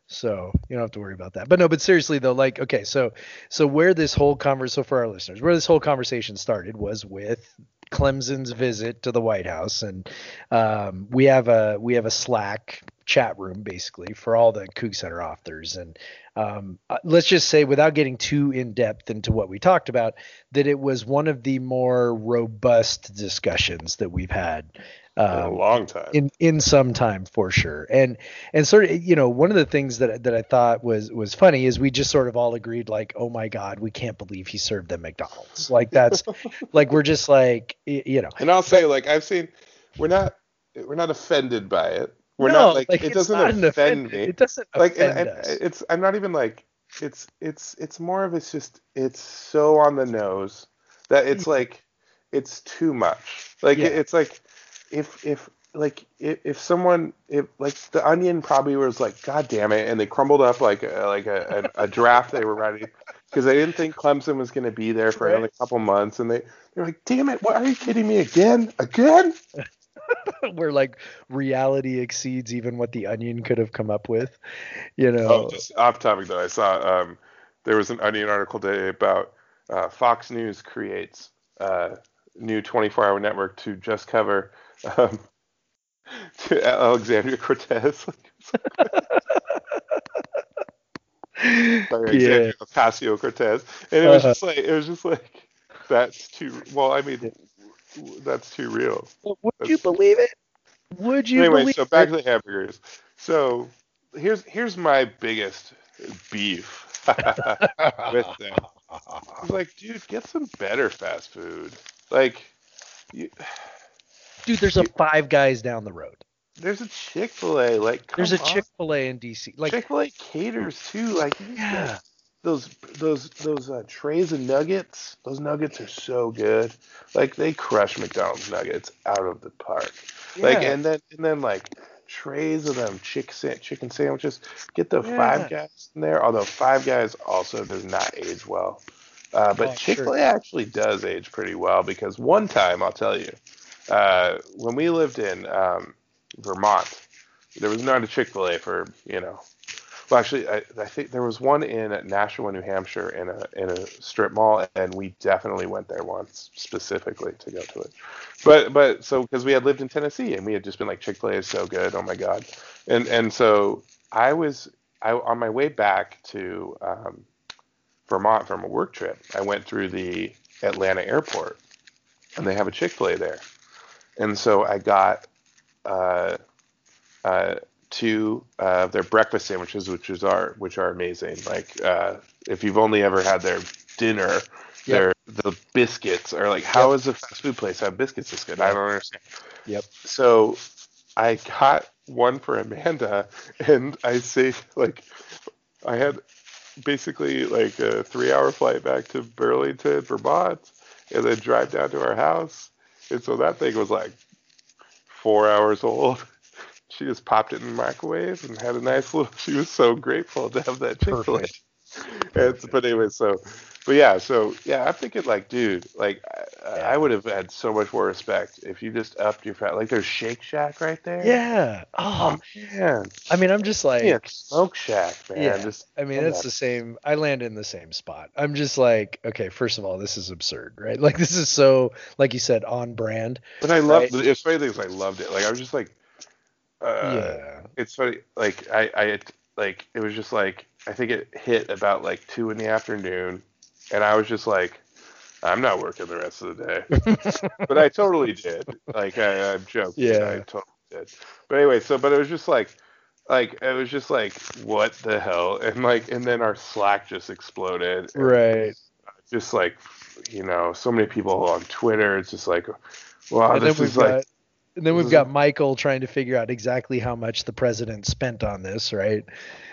[SPEAKER 2] So you don't have to worry about that. But no, but seriously though, like, okay, so so where this whole conversation, so for our listeners, where this whole conversation started was with Clemson's visit to the White House, and um, we have a we have a Slack chat room basically for all the Coug Center authors, and um, uh, let's just say, without getting too in depth into what we talked about, that it was one of the more robust discussions that we've had.
[SPEAKER 1] In a
[SPEAKER 2] Um,
[SPEAKER 1] long time.
[SPEAKER 2] in in some time for sure and and sort of you know one of the things that that i thought was was funny is we just sort of all agreed like oh my god we can't believe he served them mcdonald's like that's like we're just like you know
[SPEAKER 1] and I'll say, like I've seen, we're not we're not offended by it. We're
[SPEAKER 2] no,
[SPEAKER 1] not like, it doesn't offend
[SPEAKER 2] offend-
[SPEAKER 1] me.
[SPEAKER 2] it doesn't
[SPEAKER 1] like
[SPEAKER 2] offend
[SPEAKER 1] and,
[SPEAKER 2] us
[SPEAKER 1] and it's I'm not even like it's it's it's more of it's just it's so on the nose that it's like it's too much. Like
[SPEAKER 2] Yeah.
[SPEAKER 1] it, it's like if if like if, if someone if like the onion probably was like god damn it and they crumbled up like a, like a, a, a draft they were ready because they didn't think Clemson was going to be there for
[SPEAKER 2] Right.
[SPEAKER 1] another couple months and they they're like damn it what are you kidding me again again
[SPEAKER 2] where like reality exceeds even what the onion could have come up with you know
[SPEAKER 1] Oh, just off topic though. I saw um, there was an Onion article today about uh, Fox News creates uh, new 24-hour network to just cover um, to Alexandria Cortez. Alexandria yeah. Ocasio Cortez, and it was uh-huh. just like it was just like that's too. Well, I mean, that's too real.
[SPEAKER 2] Well, would that's, you believe it? Would you?
[SPEAKER 1] Anyway, so back it? to the hamburgers. So here's here's my biggest beef with them. It's like, dude, get some better fast food. Like, you,
[SPEAKER 2] dude, there's a Five Guys down the road.
[SPEAKER 1] There's a Chick Fil A. Like,
[SPEAKER 2] there's a Chick Fil A in DC. Like
[SPEAKER 1] Chick Fil A caters too. Like,
[SPEAKER 2] yeah.
[SPEAKER 1] Those those those uh, trays of nuggets. Those nuggets are so good. Like they crush McDonald's nuggets out of the park. Yeah. Like and then and then like trays of them chicken chicken sandwiches. Get the yeah. Five Guys in there. Although Five Guys also does not age well. Uh, but oh, Chick Fil A sure. actually does age pretty well because one time I'll tell you, uh, when we lived in um, Vermont, there was not a Chick Fil A for you know. Well, actually, I, I, think there was one in Nashua, New Hampshire, in a in a strip mall, and we definitely went there once specifically to go to it. But but so because we had lived in Tennessee and we had just been like Chick Fil A is so good, oh my god, and and so I was I on my way back to um, Vermont from a work trip. I went through the Atlanta airport, and they have a Chick Fil A there, and so I got uh, uh, two of their breakfast sandwiches, which is are which are amazing. Like uh, if you've only ever had their dinner, their the biscuits are like, how yep. is a fast food place have biscuits this good? I don't understand.
[SPEAKER 2] Yep.
[SPEAKER 1] So I got one for Amanda, and I say like I had basically like a three hour flight back to Burlington, Vermont, and then drive down to our house. And so that thing was like four hours old. She just popped it in the microwave and had a nice little. She was so grateful to have that Chick Fil A. But anyway, so but yeah, so yeah, I'm thinking like, dude, like I, I, would have had so much more respect if you just upped your fat. Like there's Shake Shack right there.
[SPEAKER 2] Yeah. Oh, oh man. I mean, I'm just like
[SPEAKER 1] yeah, Smoke Shack, man.
[SPEAKER 2] Yeah.
[SPEAKER 1] Just,
[SPEAKER 2] I mean, it's the same. I land in the same spot. I'm just like, okay, first of all, this is absurd, right? Like this is so, like you said, on brand.
[SPEAKER 1] But I love. Right? It's funny things. I loved it. Like I was just like, uh, yeah. It's funny. Like I, I, like it was just like I think it hit about like two in the afternoon and I was just like, I'm not working the rest of the day. but I totally did. Like I, I'm joking. Yeah, I totally did. But anyway, so but it was just like, like it was just like, what the hell? And like, and then our Slack just exploded.
[SPEAKER 2] Right.
[SPEAKER 1] Just like, you know, so many people on Twitter. It's just like, wow, and this is like.
[SPEAKER 2] And then we've mm-hmm. got Michael trying to figure out exactly how much the president spent on this, right?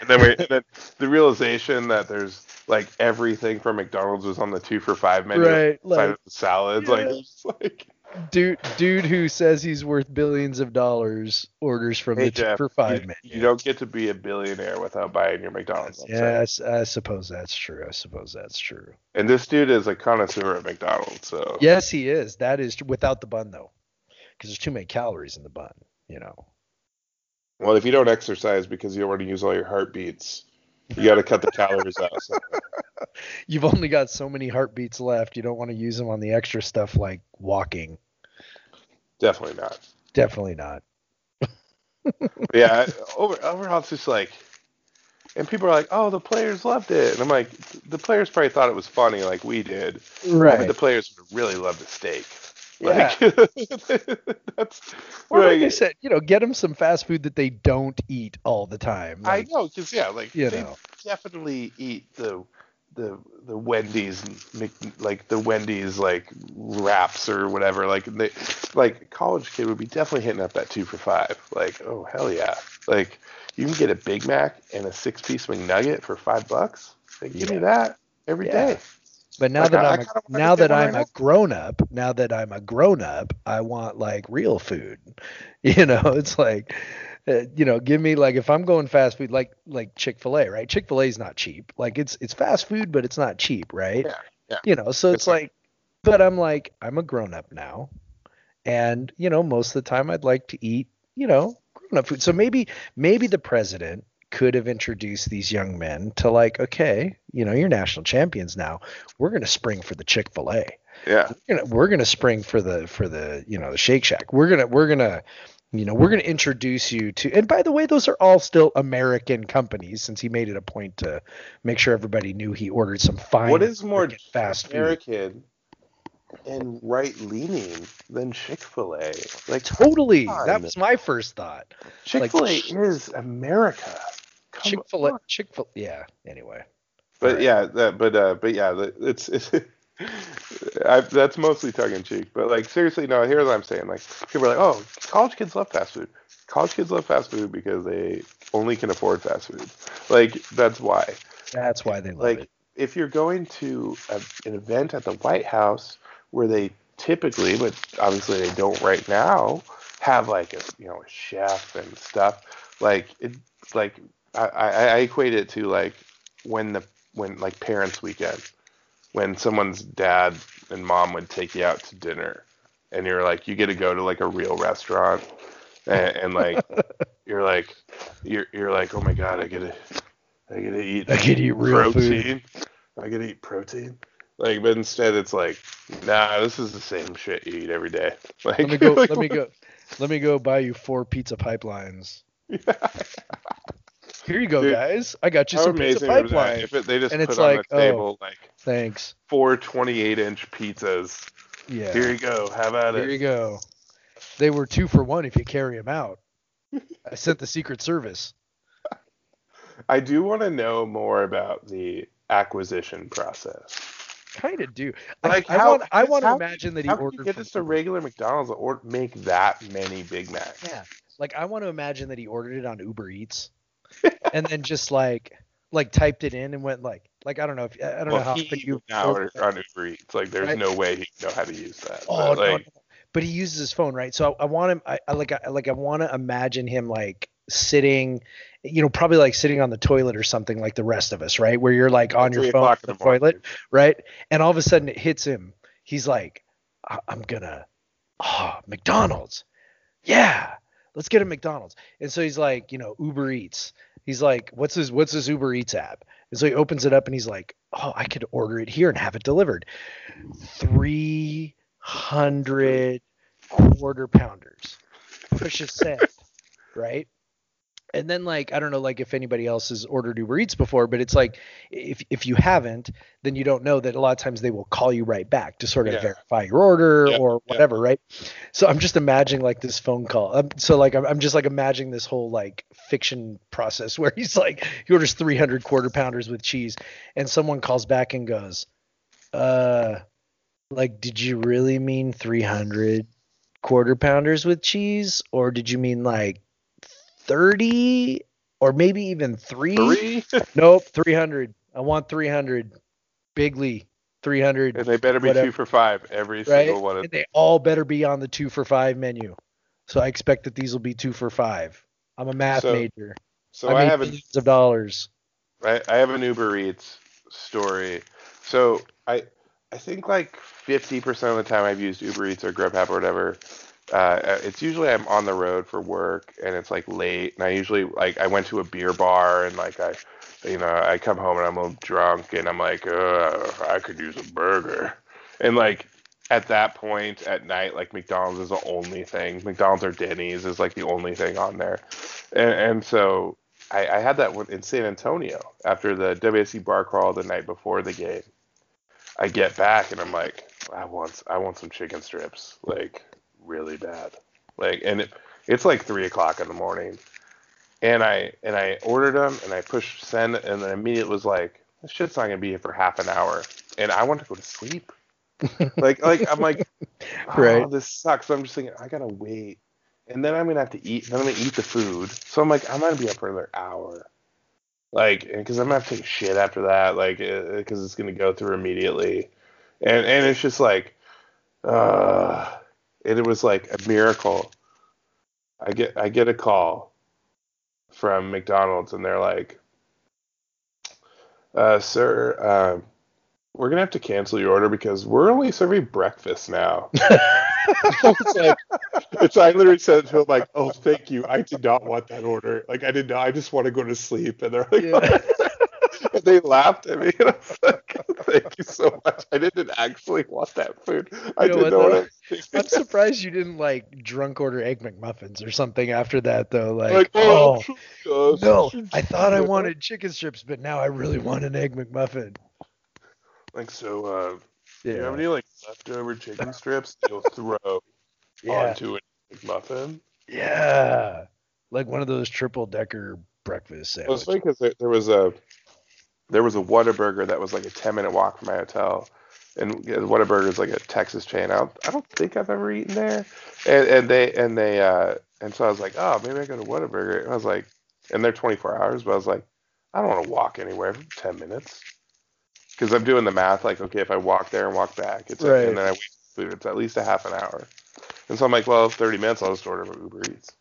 [SPEAKER 1] And then we, then the realization that there's like everything from McDonald's was on the two for five menu,
[SPEAKER 2] right? Like
[SPEAKER 1] salads, yeah. like, like
[SPEAKER 2] dude, dude who says he's worth billions of dollars orders from hey, the Jeff, two for five
[SPEAKER 1] you,
[SPEAKER 2] menu.
[SPEAKER 1] You don't get to be a billionaire without buying your McDonald's.
[SPEAKER 2] Yeah, I, I, suppose that's true. I suppose that's true.
[SPEAKER 1] And this dude is a connoisseur of McDonald's, so
[SPEAKER 2] yes, he is. That is without the bun though because there's too many calories in the bun, you know.
[SPEAKER 1] Well, if you don't exercise because you don't want to use all your heartbeats, you got to cut the calories out. So.
[SPEAKER 2] You've only got so many heartbeats left. You don't want to use them on the extra stuff like walking.
[SPEAKER 1] Definitely not.
[SPEAKER 2] Definitely not.
[SPEAKER 1] yeah, over, overall, it's just like, and people are like, "Oh, the players loved it," and I'm like, the players probably thought it was funny, like we did.
[SPEAKER 2] Right. But
[SPEAKER 1] the players would really love the steak.
[SPEAKER 2] Yeah. that's or like, like I said, you know, get them some fast food that they don't eat all the time.
[SPEAKER 1] Like, I know, because yeah, like
[SPEAKER 2] you know.
[SPEAKER 1] definitely eat the the the Wendy's like the Wendy's like wraps or whatever. Like they like college kid would be definitely hitting up that two for five. Like oh hell yeah! Like you can get a Big Mac and a six piece McNugget for five bucks. Like, give yeah. me that every yeah. day.
[SPEAKER 2] But now like, that I, I'm a, now that I'm a grown up, now that I'm a grown up, I want like real food. You know, it's like uh, you know, give me like if I'm going fast food like like Chick-fil-A, right? Chick-fil-A is not cheap. Like it's it's fast food, but it's not cheap, right?
[SPEAKER 1] Yeah. yeah.
[SPEAKER 2] You know, so it's, it's like but I'm like I'm a grown up now. And, you know, most of the time I'd like to eat, you know, grown up food. So maybe maybe the president could have introduced these young men to like, okay, you know, you're national champions now. We're gonna spring for the Chick Fil A.
[SPEAKER 1] Yeah.
[SPEAKER 2] We're gonna, we're gonna spring for the for the you know the Shake Shack. We're gonna we're gonna you know we're gonna introduce you to. And by the way, those are all still American companies. Since he made it a point to make sure everybody knew he ordered some fine.
[SPEAKER 1] What is more
[SPEAKER 2] American fast food?
[SPEAKER 1] American and right leaning than Chick Fil A? Like
[SPEAKER 2] Totally. That was my first thought.
[SPEAKER 1] Chick Fil A is America. Come
[SPEAKER 2] Chick Fil A. Chick Fil. Yeah. Anyway.
[SPEAKER 1] But
[SPEAKER 2] Right.
[SPEAKER 1] yeah, that, but uh, but yeah, it's it's. I, that's mostly tongue in cheek, but like seriously, no. Here's what I'm saying: like people are like, "Oh, college kids love fast food. College kids love fast food because they only can afford fast food. Like that's why.
[SPEAKER 2] That's why they love
[SPEAKER 1] Like
[SPEAKER 2] it.
[SPEAKER 1] if you're going to a, an event at the White House where they typically, but obviously they don't right now, have like a you know a chef and stuff. Like it, like I, I, I equate it to like when the when like parents' weekend, when someone's dad and mom would take you out to dinner, and you're like you get to go to like a real restaurant, and, and like you're like you're you're like oh my god I get to I get to eat
[SPEAKER 2] I get to eat real food.
[SPEAKER 1] protein. I get to eat protein. Like, but instead it's like, nah, this is the same shit you eat every day. Like,
[SPEAKER 2] Let me go.
[SPEAKER 1] like,
[SPEAKER 2] let me go. Let me go buy you four pizza pipelines. Here you go,
[SPEAKER 1] Dude,
[SPEAKER 2] guys. I got you some pizza pipeline.
[SPEAKER 1] if it, they just
[SPEAKER 2] And
[SPEAKER 1] put
[SPEAKER 2] it's
[SPEAKER 1] on
[SPEAKER 2] like,
[SPEAKER 1] the
[SPEAKER 2] oh.
[SPEAKER 1] table like
[SPEAKER 2] Thanks.
[SPEAKER 1] four 28 inch pizzas.
[SPEAKER 2] Yeah.
[SPEAKER 1] Here you go. Have at
[SPEAKER 2] Here
[SPEAKER 1] it.
[SPEAKER 2] Here you go. They were two for one if you carry them out. I sent the Secret Service.
[SPEAKER 1] I do want to know more about the acquisition process.
[SPEAKER 2] Kind of do.
[SPEAKER 1] Like,
[SPEAKER 2] I, I
[SPEAKER 1] how-
[SPEAKER 2] want. I want to imagine that he
[SPEAKER 1] How can you
[SPEAKER 2] ordered.
[SPEAKER 1] get
[SPEAKER 2] from
[SPEAKER 1] just a regular McDonald's or make that many Big Macs?
[SPEAKER 2] Yeah. Like I want to imagine that he ordered it on Uber Eats, and then just like like typed it in and went like like I don't know if I don't know
[SPEAKER 1] Well,
[SPEAKER 2] how
[SPEAKER 1] he
[SPEAKER 2] often you
[SPEAKER 1] now on Uber Eats. Like, there's
[SPEAKER 2] Right.
[SPEAKER 1] no way he know how to use that.
[SPEAKER 2] Oh
[SPEAKER 1] But,
[SPEAKER 2] no,
[SPEAKER 1] like,
[SPEAKER 2] no. But he uses his phone, right? So I, I want him. I, I like. I like. I want to imagine him like sitting, you know, probably like sitting on the toilet or something like the rest of us, right? Where you're like on your phone on the
[SPEAKER 1] the morning.
[SPEAKER 2] toilet, right? And all of a sudden it hits him. He's like, I- I'm gonna, oh, McDonald's, yeah, let's get a McDonald's. And so he's like, you know, Uber Eats. He's like, what's his what's his Uber Eats app? And so he opens it up and he's like, oh, I could order it here and have it delivered. Three hundred quarter pounders. Push a send, right? And then like I don't know like if anybody else has ordered Uber Eats before, but it's like if if you haven't, then you don't know that a lot of times they will call you right back to sort of
[SPEAKER 1] Yeah.
[SPEAKER 2] verify your order or whatever, right? So I'm just imagining like this phone call. Um, so like I'm, I'm just like imagining this whole like fiction process where he's like he orders 300 quarter pounders with cheese, and someone calls back and goes, uh, like did you really mean 300 quarter pounders with cheese, or did you mean like 30 or maybe even three?
[SPEAKER 1] Three?
[SPEAKER 2] Nope, 300. I want 300. Bigly 300.
[SPEAKER 1] and they better be
[SPEAKER 2] Whatever.
[SPEAKER 1] two for five every
[SPEAKER 2] right?
[SPEAKER 1] single one of
[SPEAKER 2] they all better be on the two for five menu. So I expect that these will be two for five. I'm a math
[SPEAKER 1] So,
[SPEAKER 2] major.
[SPEAKER 1] So
[SPEAKER 2] I,
[SPEAKER 1] I, have a
[SPEAKER 2] of dollars.
[SPEAKER 1] I, I have an Uber Eats story. So I I think like fifty percent of the time I've used Uber Eats or Grubhub or whatever. Uh, it's usually I'm on the road for work and it's like late and I usually like I went to a beer bar and like I you know I come home and I'm a little drunk and I'm like I could use a burger and like at that point at night like McDonald's is the only thing McDonald's or Denny's is like the only thing on there and, and so I, I had that in San Antonio after the WSC bar crawl the night before the game. I get back and I'm like, I want I want some chicken strips, like really bad, like and it, it's like three o'clock in the morning, and I and I ordered them and I pushed send and then immediately was like, this shit's not gonna be here for half an hour, and I want to go to sleep. like like I'm like, oh,
[SPEAKER 2] Right.
[SPEAKER 1] this sucks. So I'm just thinking I gotta wait, and then I'm gonna have to eat. Then I'm gonna eat the food. So I'm like, I'm gonna be up for another hour, like because I'm gonna have to take shit after that, like because it's gonna go through immediately, and and it's just like, uh, and it was like a miracle. I get I get a call from McDonald's and they're like, uh, "Sir, um, we're gonna have to cancel your order because we're only serving breakfast now." I like, it's I literally said to him like, "Oh, thank you. I did not want that order. Like, I did not. I just want to go to sleep." And they're like,
[SPEAKER 2] Yeah.
[SPEAKER 1] and they laughed at me. And I was like, "Thank you so much. I didn't actually want that food. I
[SPEAKER 2] you know
[SPEAKER 1] didn't
[SPEAKER 2] what,
[SPEAKER 1] know what I
[SPEAKER 2] I'm surprised you didn't like drunk order egg McMuffins or something after that though. Like,
[SPEAKER 1] Like,
[SPEAKER 2] oh,
[SPEAKER 1] oh,
[SPEAKER 2] no. I thought I wanted chicken strips, but now I really want an egg McMuffin.
[SPEAKER 1] Like, so, uh, do you have any like leftover chicken strips that you'll throw
[SPEAKER 2] yeah,
[SPEAKER 1] onto a McMuffin?
[SPEAKER 2] yeah. Like one of those triple decker breakfast
[SPEAKER 1] Well, it's
[SPEAKER 2] sandwiches.
[SPEAKER 1] funny because there, there was a there was a Whataburger that was like a ten minute walk from my hotel, and Whataburger is like a Texas chain. I don't, I don't think I've ever eaten there, and, and they and they uh and so I was like, oh, maybe I go to Whataburger. And I was like, and they're twenty four hours, but I was like, I don't want to walk anywhere for ten minutes because I'm doing the math. Like, okay, if I walk there and walk back, it's
[SPEAKER 2] Right.
[SPEAKER 1] and then I wait for food, it's at least a half an hour. And so I'm like, well, thirty minutes, I'll just order from Uber Eats.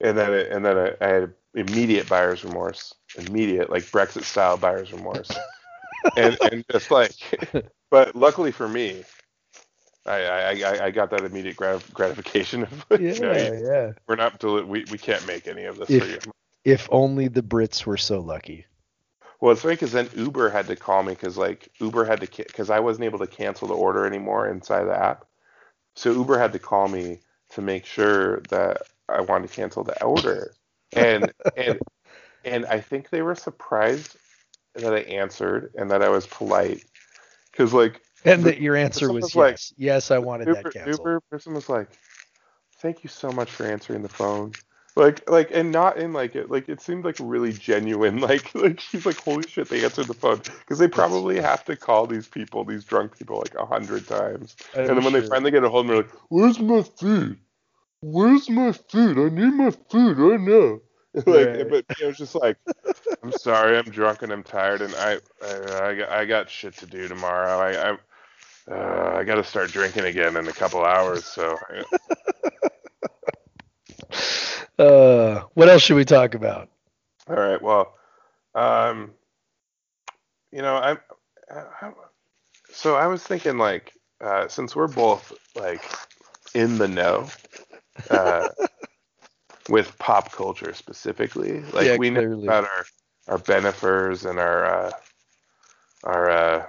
[SPEAKER 1] And then it, and then I, I had immediate buyer's remorse, immediate like Brexit style buyer's remorse, and and just like, but luckily for me, I I, I, I got that immediate grat- gratification. Of,
[SPEAKER 2] Yeah,
[SPEAKER 1] you know,
[SPEAKER 2] yeah.
[SPEAKER 1] we're not deli- we we can't make any of this
[SPEAKER 2] If-
[SPEAKER 1] for you.
[SPEAKER 2] If only the Brits were so lucky.
[SPEAKER 1] Well, it's funny because then Uber had to call me because like Uber had to because I wasn't able to cancel the order anymore inside the app, so Uber had to call me to make sure that I wanted to cancel the order, and and and I think they were surprised that I answered and that I was polite because like
[SPEAKER 2] And that your answer was
[SPEAKER 1] was like,
[SPEAKER 2] yes. Yes, I wanted
[SPEAKER 1] Uber,
[SPEAKER 2] that canceled.
[SPEAKER 1] Uber person was like, "Thank you so much for answering the phone." Like, like, and not in like it, like it seemed like really genuine. Like, like she's like, "Holy shit!" They answered the phone because they probably have to call these people, these drunk people, like a hundred times.
[SPEAKER 2] I'm
[SPEAKER 1] and then when they finally get a hold of they're like, "Where's my food? Where's my food? I need my food right now." like,
[SPEAKER 2] Right.
[SPEAKER 1] but it was just like, "I'm sorry, I'm drunk and I'm tired, and I, I, I got, I got shit to do tomorrow. I, I, uh, I got to start drinking again in a couple hours, so."
[SPEAKER 2] Uh, what else should we talk about?
[SPEAKER 1] All right. Well, um, you know, I'm. I, so I was thinking, like, uh, since we're both like in the know uh, with pop culture specifically, like
[SPEAKER 2] Yeah,
[SPEAKER 1] we know about our our Bennifers and our uh, our uh,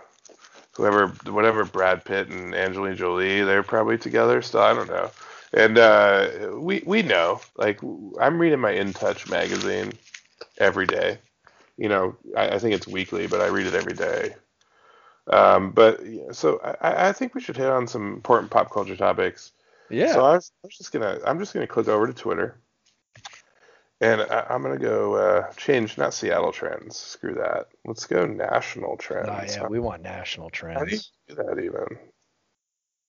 [SPEAKER 1] whoever whatever Brad Pitt and Angelina Jolie, they're probably together still. I don't know. And uh, we we know, like I'm reading my In Touch magazine every day. You know, I, I think it's weekly, but I read it every day. Um, but yeah, so I, I think we should hit on some important pop culture topics.
[SPEAKER 2] Yeah.
[SPEAKER 1] So I was, I was just gonna, I'm just gonna click over to Twitter, and I, I'm gonna go uh, change not Seattle trends. Screw that. Let's go national trends.
[SPEAKER 2] oh, yeah, we want national trends.
[SPEAKER 1] How do you do that even?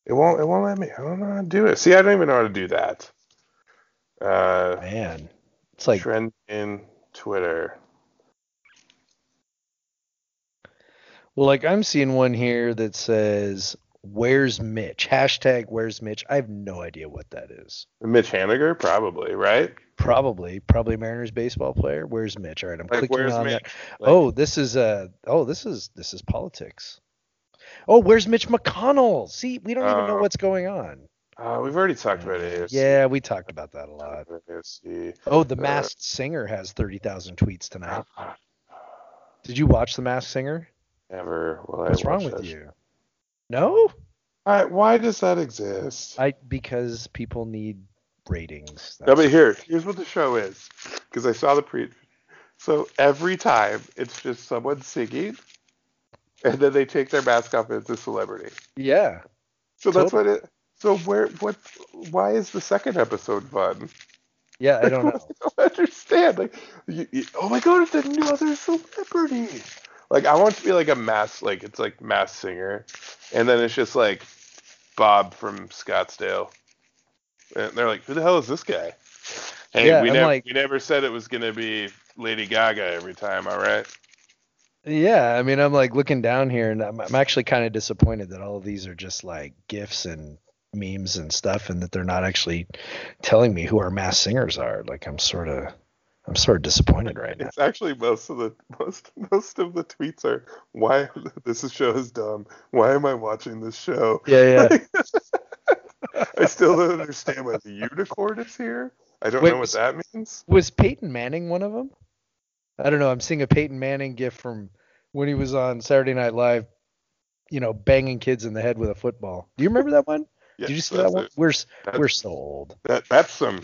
[SPEAKER 1] It won't. It won't let me. I don't know how to do it. See, I don't even know how to do that. Uh,
[SPEAKER 2] Man, it's like
[SPEAKER 1] trend in Twitter.
[SPEAKER 2] well, like I'm seeing one here that says "Where's Mitch?" Hashtag Where's Mitch? I have no idea what that is.
[SPEAKER 1] Mitch Haniger, probably right.
[SPEAKER 2] Probably, probably Mariners baseball player. Where's Mitch? All right, I'm
[SPEAKER 1] Like,
[SPEAKER 2] clicking on
[SPEAKER 1] Mitch?
[SPEAKER 2] that.
[SPEAKER 1] Like,
[SPEAKER 2] oh, this is uh oh, this is this is politics. Oh, where's Mitch McConnell? See, we don't even know
[SPEAKER 1] Oh.
[SPEAKER 2] what's going on.
[SPEAKER 1] uh, we've already talked about AOC.
[SPEAKER 2] Yeah, we talked about that a lot.
[SPEAKER 1] AOC.
[SPEAKER 2] Oh, the
[SPEAKER 1] Uh,
[SPEAKER 2] Masked Singer has thirty thousand tweets tonight. Did you watch the Masked Singer?
[SPEAKER 1] Never.
[SPEAKER 2] What's wrong with
[SPEAKER 1] that
[SPEAKER 2] you? No,
[SPEAKER 1] Why, why does that exist?
[SPEAKER 2] I because people need ratings.
[SPEAKER 1] no, but here, here's what the show is. Because I saw the pre. So every time it's just someone singing, and then they take their mask off and it's a celebrity.
[SPEAKER 2] yeah,
[SPEAKER 1] So that's what it. So where what? Why is the second episode fun?
[SPEAKER 2] yeah. I don't know.
[SPEAKER 1] I don't understand. Like, you, you- oh my god, it's another celebrity. Like, I want to be like a mass, like it's like mass singer, and then it's just like Bob from Scottsdale, and they're like, who the hell is this guy? Hey,
[SPEAKER 2] Yeah,
[SPEAKER 1] we never
[SPEAKER 2] like-
[SPEAKER 1] we never said it was gonna be Lady Gaga every time. All right.
[SPEAKER 2] Yeah, I mean, I'm like looking down here, and I'm, I'm actually kind of disappointed that all of these are just like gifs and memes and stuff, and that they're not actually telling me who our mass singers are. Like, I'm sort of, I'm sort of disappointed right now.
[SPEAKER 1] It's actually most of the most most of the tweets are why this show is dumb. Why am I watching this show?
[SPEAKER 2] Yeah, yeah.
[SPEAKER 1] I still don't understand why the unicorn is here. I don't
[SPEAKER 2] Wait,
[SPEAKER 1] know what that means.
[SPEAKER 2] Was Peyton Manning one of them? I don't know. I'm seeing a Peyton Manning gift from when he was on Saturday Night Live, you know, banging kids in the head with a football. Do you remember that one? Did you see that one?
[SPEAKER 1] it.
[SPEAKER 2] We're s-
[SPEAKER 1] That-
[SPEAKER 2] we're so old.
[SPEAKER 1] That that's some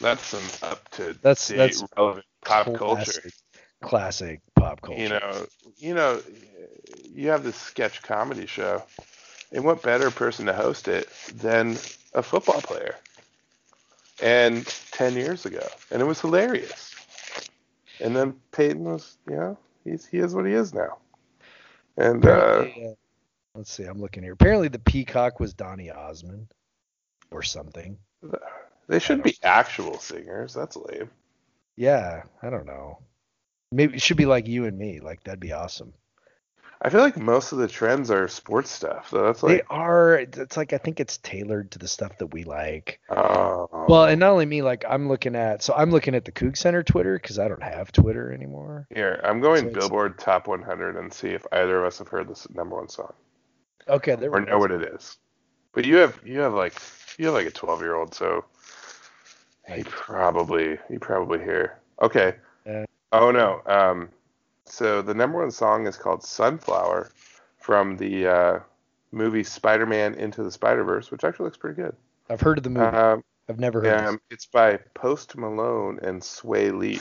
[SPEAKER 1] that's some up to
[SPEAKER 2] That's-
[SPEAKER 1] date
[SPEAKER 2] that's
[SPEAKER 1] relevant pop culture.
[SPEAKER 2] Classic, classic pop culture.
[SPEAKER 1] You know, you know, you have this sketch comedy show, and what better person to host it than a football player? And ten years ago, and it was hilarious. And then Peyton was, you know, he's he is what he is now. And uh,
[SPEAKER 2] uh, let's see. I'm looking here. Apparently, the peacock was Donny Osmond or something.
[SPEAKER 1] They should be actual singers. That's lame.
[SPEAKER 2] Yeah, I don't know. Maybe it should be like you and me. Like that'd be awesome.
[SPEAKER 1] I feel like most of the trends are sports stuff. So that's like they
[SPEAKER 2] are. It's like I think it's tailored to the stuff that we like.
[SPEAKER 1] oh,
[SPEAKER 2] Well, and not only me. Like I'm looking at. So I'm looking at the Coug Center Twitter because I don't have Twitter anymore.
[SPEAKER 1] Here, I'm going
[SPEAKER 2] So
[SPEAKER 1] Billboard Top 100 and see if either of us have heard this number one song
[SPEAKER 2] Okay, there
[SPEAKER 1] or
[SPEAKER 2] we
[SPEAKER 1] know what it is. But you have you have like you have like a 12 year old, so he probably he probably hear. Okay.
[SPEAKER 2] Yeah.
[SPEAKER 1] Oh no. Um. So the number one song is called Sunflower from the uh, movie Spider-Man Into the Spider-Verse, which actually looks pretty good.
[SPEAKER 2] I've heard of the movie.
[SPEAKER 1] Um,
[SPEAKER 2] I've never heard. of
[SPEAKER 1] um, it's by Post Malone and Swae Lee.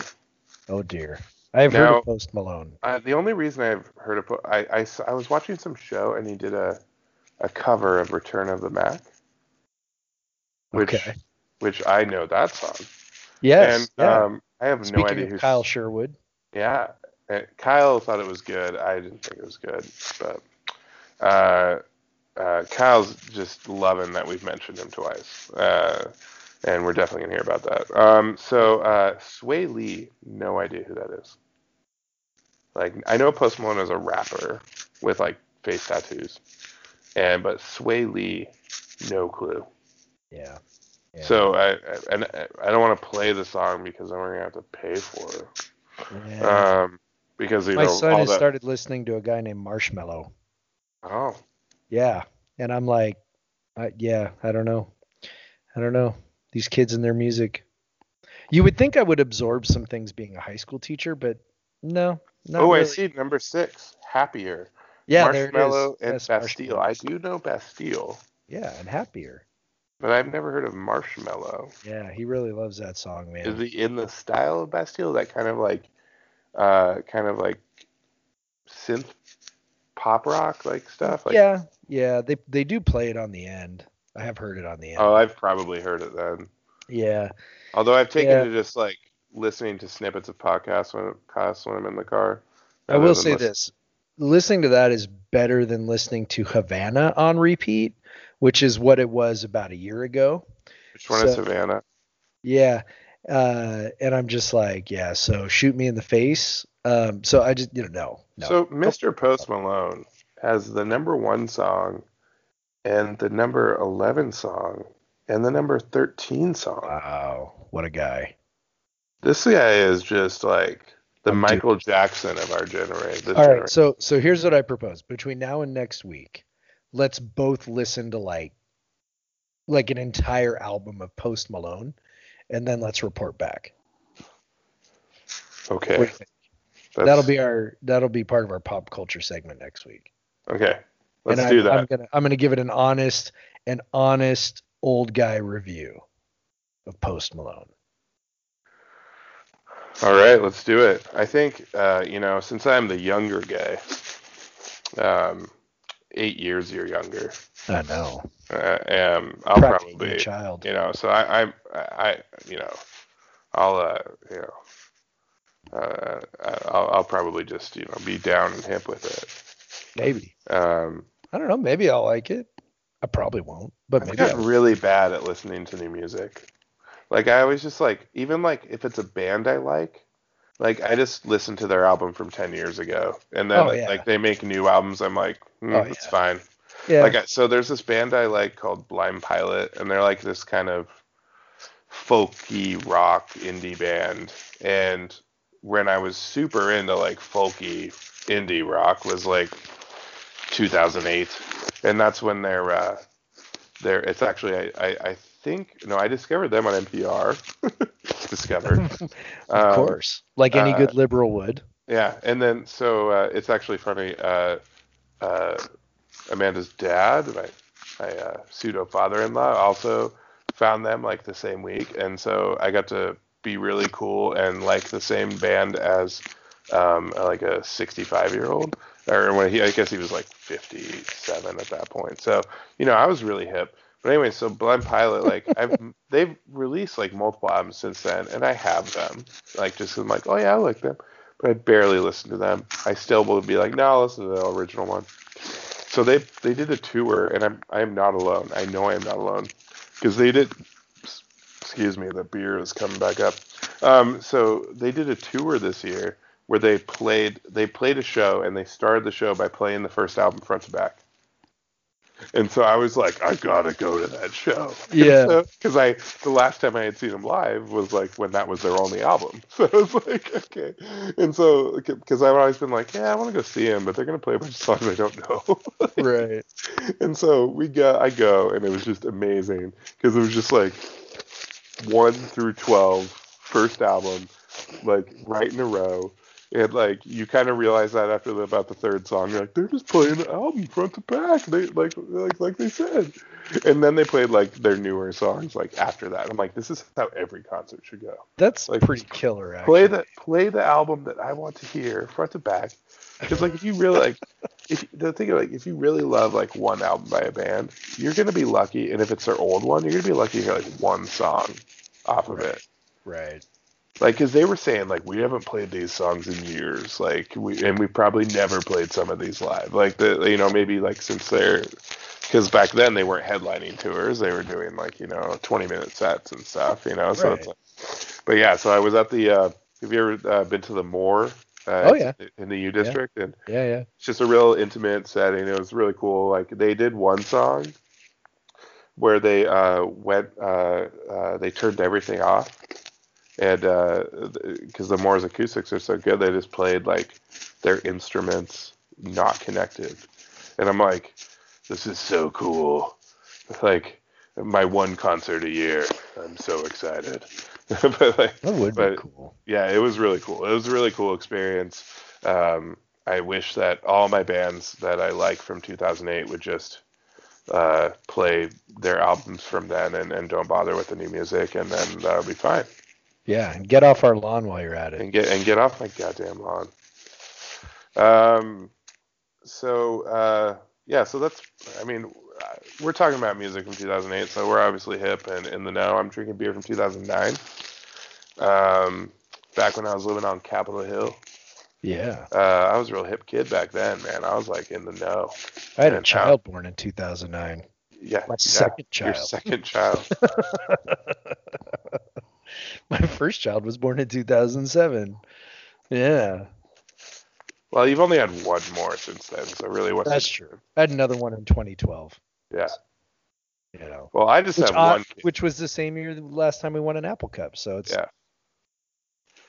[SPEAKER 2] Oh dear. I have heard of Post Malone.
[SPEAKER 1] Uh, the only reason I've heard of I, I I was watching some show and he did a a cover of Return of the Mac, which
[SPEAKER 2] Okay.
[SPEAKER 1] Which I know that song.
[SPEAKER 2] Yes.
[SPEAKER 1] and
[SPEAKER 2] yeah.
[SPEAKER 1] um, I have
[SPEAKER 2] Speaking
[SPEAKER 1] no idea
[SPEAKER 2] of
[SPEAKER 1] who's
[SPEAKER 2] Kyle Sherwood.
[SPEAKER 1] Yeah, Kyle thought it was good. I didn't think it was good, but uh, uh, Kyle's just loving that we've mentioned him twice, uh, and we're definitely gonna hear about that. Um, so uh, Swae Lee, no idea who that is. Like I know Post Malone is a rapper with like face tattoos, and but Swae Lee, no clue.
[SPEAKER 2] Yeah. Yeah.
[SPEAKER 1] So I, I and I don't want to play the song because then we're gonna have to pay for it.
[SPEAKER 2] Yeah.
[SPEAKER 1] Um, because you
[SPEAKER 2] My
[SPEAKER 1] know
[SPEAKER 2] son has
[SPEAKER 1] that.
[SPEAKER 2] started listening to a guy named Marshmello.
[SPEAKER 1] Oh,
[SPEAKER 2] Yeah, and I'm like, I, yeah, I don't know, I don't know these kids and their music. You would think I would absorb some things being a high school teacher, but no,
[SPEAKER 1] oh, I see number six, happier.
[SPEAKER 2] Yeah, Marshmello
[SPEAKER 1] and Bastille. I do know Bastille,
[SPEAKER 2] Yeah, and happier.
[SPEAKER 1] But I've never heard of Marshmello.
[SPEAKER 2] Yeah, he really loves that song, man.
[SPEAKER 1] Is he in the style of Bastille? That kind of like, uh, kind of like synth pop rock like stuff. Like,
[SPEAKER 2] yeah, yeah, they they do play it on the end. I have heard it on the end.
[SPEAKER 1] Oh, I've probably heard it then.
[SPEAKER 2] yeah,
[SPEAKER 1] Although I've taken
[SPEAKER 2] Yeah.
[SPEAKER 1] to just like listening to snippets of podcasts when podcasts when I'm in the car.
[SPEAKER 2] I will say
[SPEAKER 1] listen-
[SPEAKER 2] this: listening to that is better than listening to Havana on repeat, which is what it was about a year ago.
[SPEAKER 1] Which one is Savannah?
[SPEAKER 2] Yeah. Uh, and I'm just like, yeah, so shoot me in the face. Um, so I just, you know, no, no.
[SPEAKER 1] So Mr. Post Malone has the number one song and the number 11 song and the number 13 song.
[SPEAKER 2] wow, what a guy.
[SPEAKER 1] This guy is just like the
[SPEAKER 2] I'm
[SPEAKER 1] Michael Jackson of our generation.
[SPEAKER 2] All right. So, so here's what I propose between now and next week, let's both listen to like, like an entire album of Post Malone and then let's report back.
[SPEAKER 1] okay.
[SPEAKER 2] What do you think?
[SPEAKER 1] That's-
[SPEAKER 2] That'll be our, that'll be part of our pop culture segment next week.
[SPEAKER 1] okay. Let's
[SPEAKER 2] and
[SPEAKER 1] do
[SPEAKER 2] I,
[SPEAKER 1] that.
[SPEAKER 2] I'm gonna, I'm gonna give it an honest, an honest old guy review of Post Malone.
[SPEAKER 1] All right, let's do it. I think uh, you know, since I'm the younger guy, um, eight years you're younger,
[SPEAKER 2] I know.
[SPEAKER 1] uh, um, I'll
[SPEAKER 2] Practically a
[SPEAKER 1] probably,
[SPEAKER 2] child.
[SPEAKER 1] you know, so I, I, I, you know, I'll, uh, you know, uh, I'll, I'll probably just, you know, be down and hip with it.
[SPEAKER 2] Maybe.
[SPEAKER 1] Um,
[SPEAKER 2] I don't know. Maybe I'll like it. I probably won't, but maybe I
[SPEAKER 1] gotten
[SPEAKER 2] will.
[SPEAKER 1] really bad at listening to new music. Like I always just like, even like if it's a band I like, like I just listen to their album from ten years ago, and then
[SPEAKER 2] Oh, yeah.
[SPEAKER 1] like they make new albums, I'm like, mm,
[SPEAKER 2] Oh,
[SPEAKER 1] it's
[SPEAKER 2] yeah.
[SPEAKER 1] fine.
[SPEAKER 2] Yeah.
[SPEAKER 1] Like I, so, there's this band I like called Blind Pilot, and they're like this kind of folky rock indie band. And when I was super into like folky indie rock was like 2008, and that's when their uh, they're it's actually I, I, I think no I discovered them on NPR. discovered.
[SPEAKER 2] of
[SPEAKER 1] Um,
[SPEAKER 2] course, like any
[SPEAKER 1] uh,
[SPEAKER 2] good liberal would.
[SPEAKER 1] Yeah, and then so uh, it's actually funny. Uh, uh, Amanda's dad, my my uh, pseudo father-in-law, also found them like the same week, and so I got to be really cool and like the same band as um, like a 65-year-old, or when he I guess he was like 57 at that point. So you know I was really hip. But anyway, so Blind Pilot, like I've they've released like multiple albums since then, and I have them. Like just I'm like, oh yeah, I like them but I barely listen to them. I still will be like, no, listen to the original one. So they they did a tour, and I'm I am not alone. I know I am not alone because they did. Excuse me, the beer is coming back up. Um, so they did a tour this year where they played they played a show, and they started the show by playing the first album front to back. And so I was like, I gotta go to that show.
[SPEAKER 2] Yeah.
[SPEAKER 1] Because I the last time I had seen them live was like when that was their only album. So I was like, okay. And so because I've always been like, yeah, I want to go see them, but they're gonna play a bunch of songs I don't know.
[SPEAKER 2] right.
[SPEAKER 1] and so we go, I go, and it was just amazing because it was just like one through 12, first album, like right in a row. And like you kind of realize that after the, about the third song, you're like, they're just playing the album front to back. They like like like they said. And then they played like their newer songs like after that. I'm like, this is how every concert should go.
[SPEAKER 2] That's
[SPEAKER 1] Like,
[SPEAKER 2] pretty killer. Actually.
[SPEAKER 1] Play the play the album that I want to hear front to back. Because like if you really like, if the thing like if you really love like one album by a band, you're gonna be lucky. And if it's their old one, you're gonna be lucky to hear like one song off of it.
[SPEAKER 2] Right.
[SPEAKER 1] Like, because they were saying like we haven't played these songs in years, like we and we probably never played some of these live. Like the you know maybe like since they're because back then they weren't headlining tours, they were doing like you know 20 minute sets and stuff, you know. So
[SPEAKER 2] Right.
[SPEAKER 1] it's like, but yeah, so I was at the. uh Have you ever uh, been to the Moore? Uh,
[SPEAKER 2] Oh, yeah.
[SPEAKER 1] In the U District, and
[SPEAKER 2] Yeah. Yeah.
[SPEAKER 1] it's just a real intimate setting. It was really cool. Like they did one song where they uh, went, uh, uh, they turned everything off, and because the Moore's acoustics are so good, they just played like their instruments not connected, and I'm like, this is so cool. Like my one concert a year. I'm so excited. but like,
[SPEAKER 2] That would be cool.
[SPEAKER 1] yeah, it was really cool. It was a really cool experience. Um, I wish that all my bands that I like from 2008 would just uh, play their albums from then and, and don't bother with the new music, and then that'll be fine.
[SPEAKER 2] Yeah. And get off our lawn while you're at it.
[SPEAKER 1] And get and get off my goddamn lawn. Um, so uh, yeah, so that's. I mean, we're talking about music from 2008, so we're obviously hip and in the know. I'm drinking beer from 2009. Um, back when I was living on Capitol Hill.
[SPEAKER 2] Yeah.
[SPEAKER 1] Uh, I was a real hip kid back then, man. I was like in the know.
[SPEAKER 2] I had a
[SPEAKER 1] And, uh,
[SPEAKER 2] child born in 2009.
[SPEAKER 1] Yeah,
[SPEAKER 2] My
[SPEAKER 1] yeah,
[SPEAKER 2] second
[SPEAKER 1] Your second child.
[SPEAKER 2] My first child was born in 2007. Yeah.
[SPEAKER 1] well, you've only had one more since then, so really, what's
[SPEAKER 2] That's true. I had another one in 2012.
[SPEAKER 1] Yeah.
[SPEAKER 2] You know.
[SPEAKER 1] Well, I just
[SPEAKER 2] Which,
[SPEAKER 1] have
[SPEAKER 2] I-
[SPEAKER 1] one. Kid.
[SPEAKER 2] which was the same year the last time we won an Apple Cup. So it's
[SPEAKER 1] Yeah.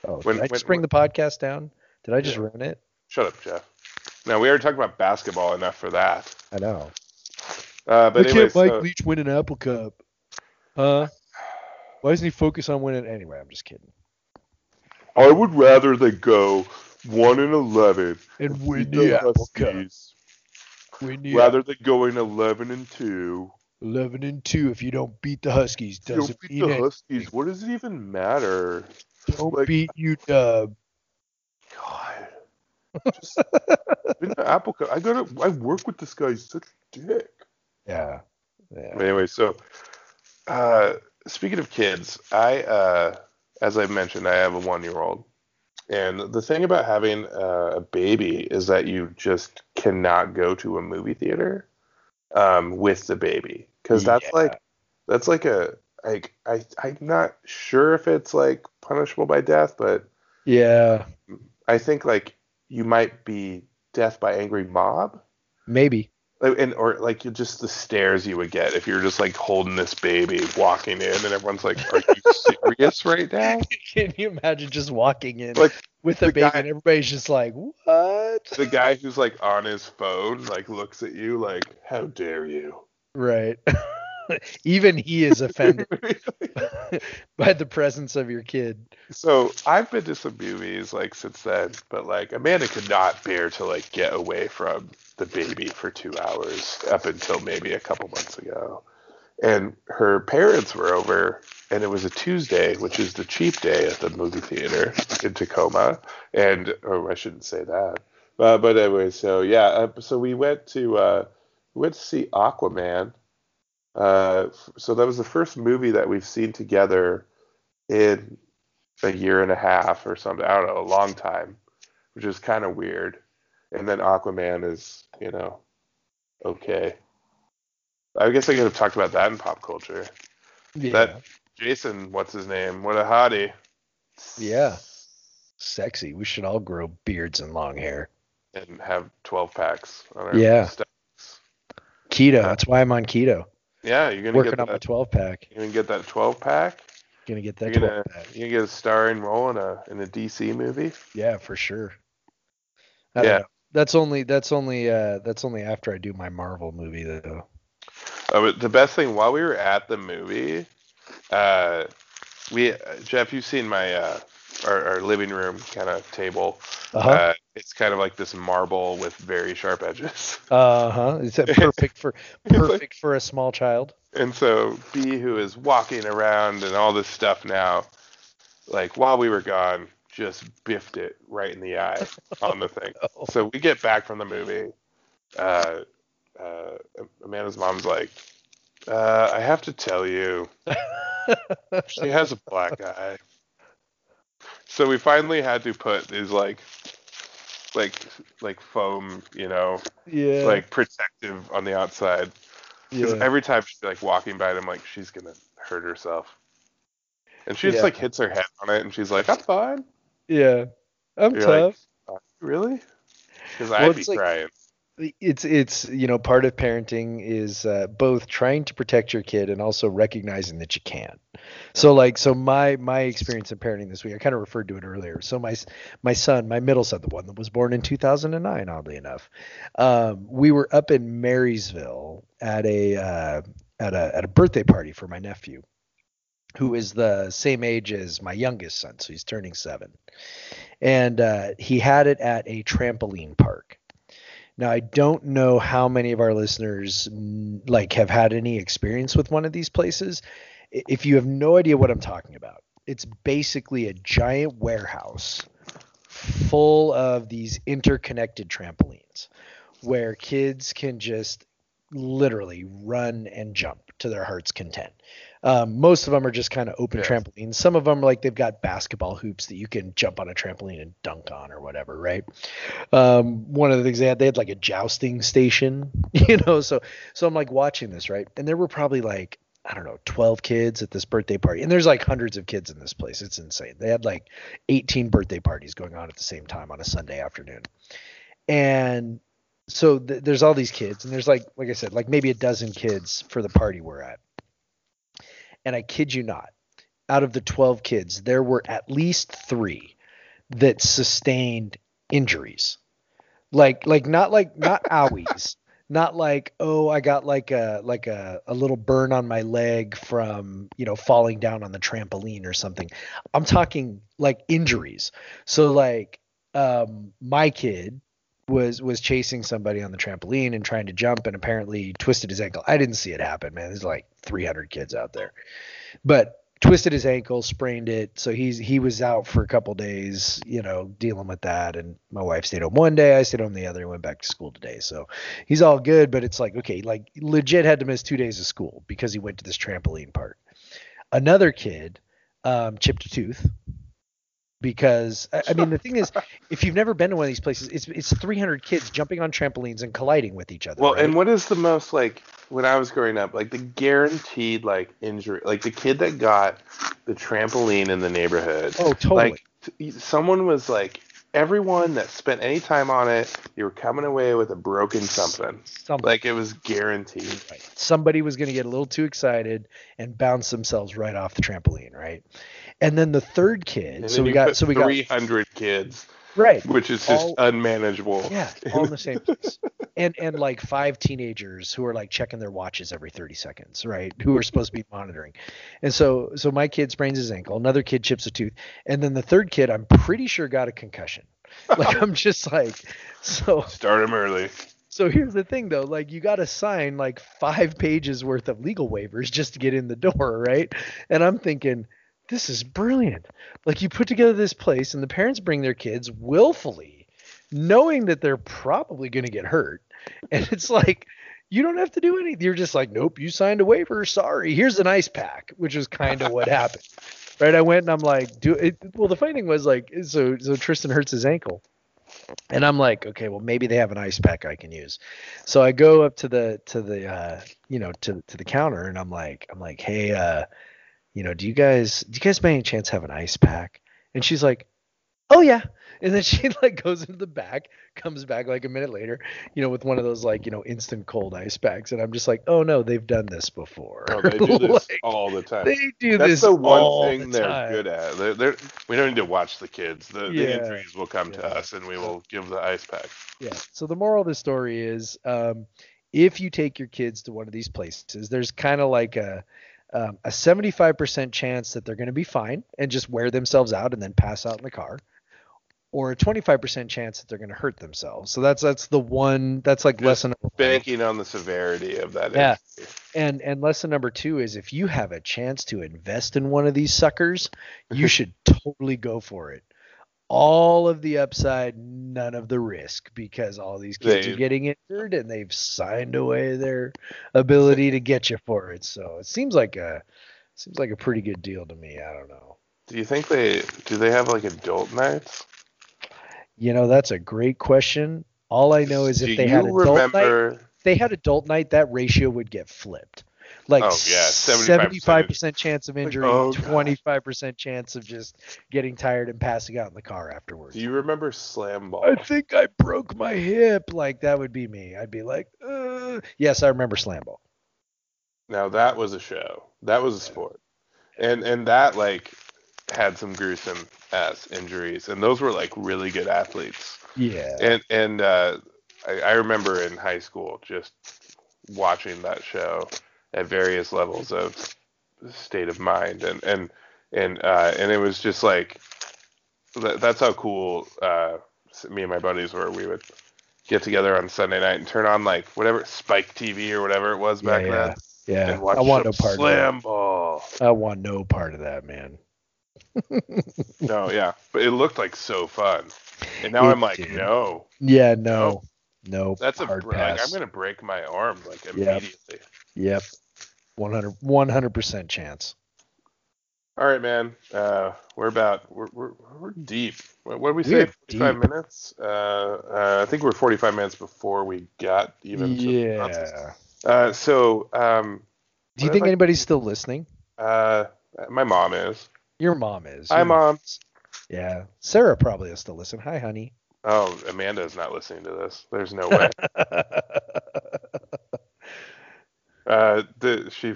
[SPEAKER 2] Oh,
[SPEAKER 1] When-
[SPEAKER 2] did I just
[SPEAKER 1] when-
[SPEAKER 2] bring the podcast down? Did I just
[SPEAKER 1] Yeah.
[SPEAKER 2] ruin it?
[SPEAKER 1] Shut up, Jeff. Now we already talked about basketball enough for that.
[SPEAKER 2] I know.
[SPEAKER 1] Uh, but anyway, so,
[SPEAKER 2] Leach win an Apple Cup? Huh? Why doesn't he focus on winning? Anyway, I'm just kidding.
[SPEAKER 1] I would rather they go one and eleven
[SPEAKER 2] And
[SPEAKER 1] beat the Huskies,
[SPEAKER 2] Win the
[SPEAKER 1] rather than going eleven and two.
[SPEAKER 2] 11 and 2 if you don't beat the Huskies.
[SPEAKER 1] If you don't
[SPEAKER 2] Doesn't
[SPEAKER 1] beat the. Huskies. What does it even matter?
[SPEAKER 2] Don't
[SPEAKER 1] like-
[SPEAKER 2] beat you, Dub.
[SPEAKER 1] God. Just win the Apple Cup. I gotta. I work with this guy. He's such a dick.
[SPEAKER 2] Yeah. Yeah.
[SPEAKER 1] Anyway, so uh, speaking of kids, I, uh, as I mentioned, I have a one-year-old, and the thing about having uh, a baby is that you just cannot go to a movie theater um, with the baby because that's
[SPEAKER 2] Yeah.
[SPEAKER 1] like that's like a like I I'm not sure if it's like punishable by death, but
[SPEAKER 2] Yeah.
[SPEAKER 1] I think like you might be death by angry mob.
[SPEAKER 2] Maybe.
[SPEAKER 1] And or like you just the stares you would get if you're just like holding this baby walking in and everyone's like are you serious right now
[SPEAKER 2] Can you imagine just walking in
[SPEAKER 1] like
[SPEAKER 2] with a baby
[SPEAKER 1] guy-
[SPEAKER 2] and everybody's just like, what?
[SPEAKER 1] the guy who's like on his phone like looks at you like how dare you
[SPEAKER 2] Right. Even he is offended by the presence of your kid.
[SPEAKER 1] So I've been to some movies like since then, but like Amanda could not bear to like get away from the baby for two hours up until maybe a couple months ago. And her parents were over, and it was a Tuesday, which is the cheap day at the movie theater in Tacoma. And oh, I shouldn't say that. Uh, but anyway, so yeah, uh, so we went to uh, we went to see Aquaman. Uh, so that was the first movie that we've seen together in a year and a half or something. I don't know, a long time, which is kind of weird. And then Aquaman is, you know, okay. I guess I could have talked about that in pop culture.
[SPEAKER 2] Yeah.
[SPEAKER 1] That Jason, what's his name? What a hottie.
[SPEAKER 2] Yeah. Sexy. We should all grow beards and long hair.
[SPEAKER 1] And have 12 packs on our
[SPEAKER 2] Yeah.
[SPEAKER 1] stacks.
[SPEAKER 2] Keto. That's why I'm on keto.
[SPEAKER 1] Yeah, you're gonna
[SPEAKER 2] Working
[SPEAKER 1] get
[SPEAKER 2] on my
[SPEAKER 1] that.
[SPEAKER 2] 12 pack.
[SPEAKER 1] You're gonna get that 12 pack.
[SPEAKER 2] Gonna get
[SPEAKER 1] You're gonna
[SPEAKER 2] 12 pack.
[SPEAKER 1] you're gonna get a starring role in a in a DC movie.
[SPEAKER 2] Yeah, for sure. I
[SPEAKER 1] Yeah.
[SPEAKER 2] That's only that's only uh that's only after I do my Marvel movie though.
[SPEAKER 1] Oh, but the best thing while we were at the movie, uh, we Jeff, you've seen my uh, our, our living room kind of table.
[SPEAKER 2] Uh-huh.
[SPEAKER 1] Uh, it's kind of like this marble with very sharp edges.
[SPEAKER 2] Uh-huh. Is that perfect for perfect for a small child?
[SPEAKER 1] And so B, who is walking around and all this stuff now, like while we were gone, just biffed it right in the eye on the thing.
[SPEAKER 2] Oh.
[SPEAKER 1] So we get back from the movie. Uh, uh, Amanda's mom's like, uh, I have to tell you, she has a black eye. So we finally had to put these like, like, like foam, you know,
[SPEAKER 2] yeah.
[SPEAKER 1] like protective on the outside. Because
[SPEAKER 2] yeah.
[SPEAKER 1] every time she's like walking by it, I'm like, she's gonna hurt herself. And she just
[SPEAKER 2] Yeah.
[SPEAKER 1] like hits her head on it, and she's like, "I'm fine."
[SPEAKER 2] yeah. I'm
[SPEAKER 1] You're
[SPEAKER 2] tough.
[SPEAKER 1] like, "Uh, really? Because
[SPEAKER 2] Well,
[SPEAKER 1] I'd be
[SPEAKER 2] like-
[SPEAKER 1] crying.
[SPEAKER 2] It's it's you know part of parenting is uh, both trying to protect your kid and also recognizing that you can't. So like so my my experience in parenting this week i kind of referred to it earlier. So my my son my middle son the one that was born in 2009 oddly enough um, we were up in marysville at a uh, at a at a birthday party for my nephew who is the same age as my youngest son so he's turning seven. And uh, he had it at a trampoline park now, I don't know how many of our listeners mm, like have had any experience with one of these places. If you have no idea what I'm talking about, it's basically a giant warehouse full of these interconnected trampolines where kids can just literally run and jump to their heart's content. Um, most of them are just kind of open
[SPEAKER 1] Yes.
[SPEAKER 2] trampolines. Some of them, like they've got basketball hoops that you can jump on a trampoline and dunk on or whatever, right? Um, one of the things they had, they had like a jousting station, you know. So, so I'm like watching this, right? And there were probably like I don't know, 12 kids at this birthday party, and there's like hundreds of kids in this place. It's insane. They had like 18 birthday parties going on at the same time on a Sunday afternoon, and so th- there's all these kids, and there's like, like I said, like maybe a dozen kids for the party we're at. And I kid you not, out of the 12 kids, there were at least three that sustained injuries. Like, like not like not owies, not like oh I got like a like a, a little burn on my leg from you know falling down on the trampoline or something. I'm talking like injuries. So like um my kid was was chasing somebody on the trampoline and trying to jump and apparently twisted his ankle. I didn't see it happen, man. There's like 300 kids out there. But twisted his ankle, sprained it. So he's he was out for a couple days, you know, dealing with that and my wife stayed home one day, I stayed home the other and went back to school today. So he's all good, but it's like okay, like legit had to miss 2 days of school because he went to this trampoline park. Another kid um, chipped a tooth because I, I mean the thing is if you've never been to one of these places it's it's 300 kids jumping on trampolines and colliding with each other
[SPEAKER 1] Well,
[SPEAKER 2] right?
[SPEAKER 1] and what is the most like when I was growing up, like the guaranteed like injury, like the kid that got the trampoline in the neighborhood.
[SPEAKER 2] oh totally
[SPEAKER 1] Like t- someone was like everyone that spent any time on it, you were coming away with a broken something.
[SPEAKER 2] Something.
[SPEAKER 1] Like it was guaranteed.
[SPEAKER 2] Right. Somebody was going to get a little too excited and bounce themselves right off the trampoline, right? And then the third kid. So we got so we got
[SPEAKER 1] 300 kids
[SPEAKER 2] Right.
[SPEAKER 1] Which is just
[SPEAKER 2] All-
[SPEAKER 1] unmanageable.
[SPEAKER 2] Yeah, all in the same place. And and like five teenagers who are like checking their watches every 30 seconds, right? Who are supposed to be monitoring. And so so my kid sprains his ankle, another kid chips a tooth, and then the third kid I'm pretty sure got a concussion. Like I'm just like so
[SPEAKER 1] Start him early.
[SPEAKER 2] so here's the thing though, like you got to sign like 5 pages worth of legal waivers just to get in the door, right? And I'm thinking this is brilliant. Like you put together this place and the parents bring their kids willfully knowing that they're probably going to get hurt. And it's like, you don't have to do anything. You're just like, nope, you signed a waiver. Sorry. Here's an ice pack, which is kind of what happened. Right. I went and I'm like, do it. Well, the funny thing was like, so, so Tristan hurts his ankle. And I'm like, okay, well, maybe they have an ice pack I can use. So I go up to the, to the, uh, you know, to, to the counter and I'm like, I'm like, hey, uh, you know, do you guys, do you guys by any chance have an ice pack? And she's like, oh yeah. And then she like goes into the back, comes back like a minute later, you know, with one of those like, you know, instant cold ice packs. And I'm just like, oh no, they've done this before.
[SPEAKER 1] Oh, they do this
[SPEAKER 2] Like,
[SPEAKER 1] all the time.
[SPEAKER 2] they do
[SPEAKER 1] That's
[SPEAKER 2] this That's
[SPEAKER 1] the one thing
[SPEAKER 2] the
[SPEAKER 1] they're
[SPEAKER 2] time.
[SPEAKER 1] good at. They're, they're, we don't need to watch the kids. The, the injuries will come to us, and we will give the ice pack.
[SPEAKER 2] Yeah. So the moral of the story is, um, if you take your kids to one of these places, there's kind of like a um, a 75% chance that they're going to be fine and just wear themselves out and then pass out in the car, or a 25% chance that they're going to hurt themselves. So that's that's the one that's like
[SPEAKER 1] Just
[SPEAKER 2] lesson.
[SPEAKER 1] Banking on the severity of that.
[SPEAKER 2] Yeah.
[SPEAKER 1] injury.
[SPEAKER 2] And and lesson number two is if you have a chance to invest in one of these suckers, you should totally go for it. All of the upside, none of the risk, because all these kids
[SPEAKER 1] They-
[SPEAKER 2] are getting injured and they've signed away their ability to get you for it. So it seems like a seems like a pretty good deal to me. I don't know.
[SPEAKER 1] Do you think they do? They have like adult nights?
[SPEAKER 2] You know, that's a great question. All I know is
[SPEAKER 1] do
[SPEAKER 2] if they had adult night, if they had adult night, that ratio would get flipped. Like
[SPEAKER 1] Oh, yeah, 75%
[SPEAKER 2] seventy-five percent chance of injury,
[SPEAKER 1] oh,
[SPEAKER 2] twenty-five percent chance of just getting tired and passing out in the car afterwards.
[SPEAKER 1] Do you remember slam ball?
[SPEAKER 2] I think I broke my hip. Like that would be me. I'd be like, uh. yes, I remember slam ball.
[SPEAKER 1] Now that was a show. That was a sport, and and that like had some gruesome ass injuries, and those were like really good athletes.
[SPEAKER 2] Yeah,
[SPEAKER 1] And and uh, I, I remember in high school just watching that show at various levels of state of mind, and and and uh, and it was just like that, that's how cool uh, me and my buddies were. We would get together on Sunday night and turn on like whatever Spike TV or whatever it was back
[SPEAKER 2] yeah,
[SPEAKER 1] then,
[SPEAKER 2] yeah.
[SPEAKER 1] and watch
[SPEAKER 2] I want no part of
[SPEAKER 1] slam ball.
[SPEAKER 2] that. I want no part of that, man.
[SPEAKER 1] No, yeah, but it looked like so fun, and now
[SPEAKER 2] It
[SPEAKER 1] I'm like,
[SPEAKER 2] did.
[SPEAKER 1] no,
[SPEAKER 2] Yeah, no, no.
[SPEAKER 1] that's a
[SPEAKER 2] hard
[SPEAKER 1] like. I'm gonna break my arm like immediately.
[SPEAKER 2] Yep, 100 percent chance.
[SPEAKER 1] All right, man. Uh, we're about we're we're, we're deep. What what did we
[SPEAKER 2] We
[SPEAKER 1] say? 45
[SPEAKER 2] deep.
[SPEAKER 1] minutes. Uh, uh, I think we're 45 minutes before we got even. to the.
[SPEAKER 2] Yeah.
[SPEAKER 1] Uh, so um,
[SPEAKER 2] Do you think
[SPEAKER 1] I-
[SPEAKER 2] anybody's still listening?
[SPEAKER 1] uh, my mom is.
[SPEAKER 2] Your mom is.
[SPEAKER 1] Hi,
[SPEAKER 2] Your
[SPEAKER 1] mom.
[SPEAKER 2] Yeah. Sarah probably is still listen. Hi, honey.
[SPEAKER 1] Oh, Amanda is not listening to this. There's no way. uh, the, she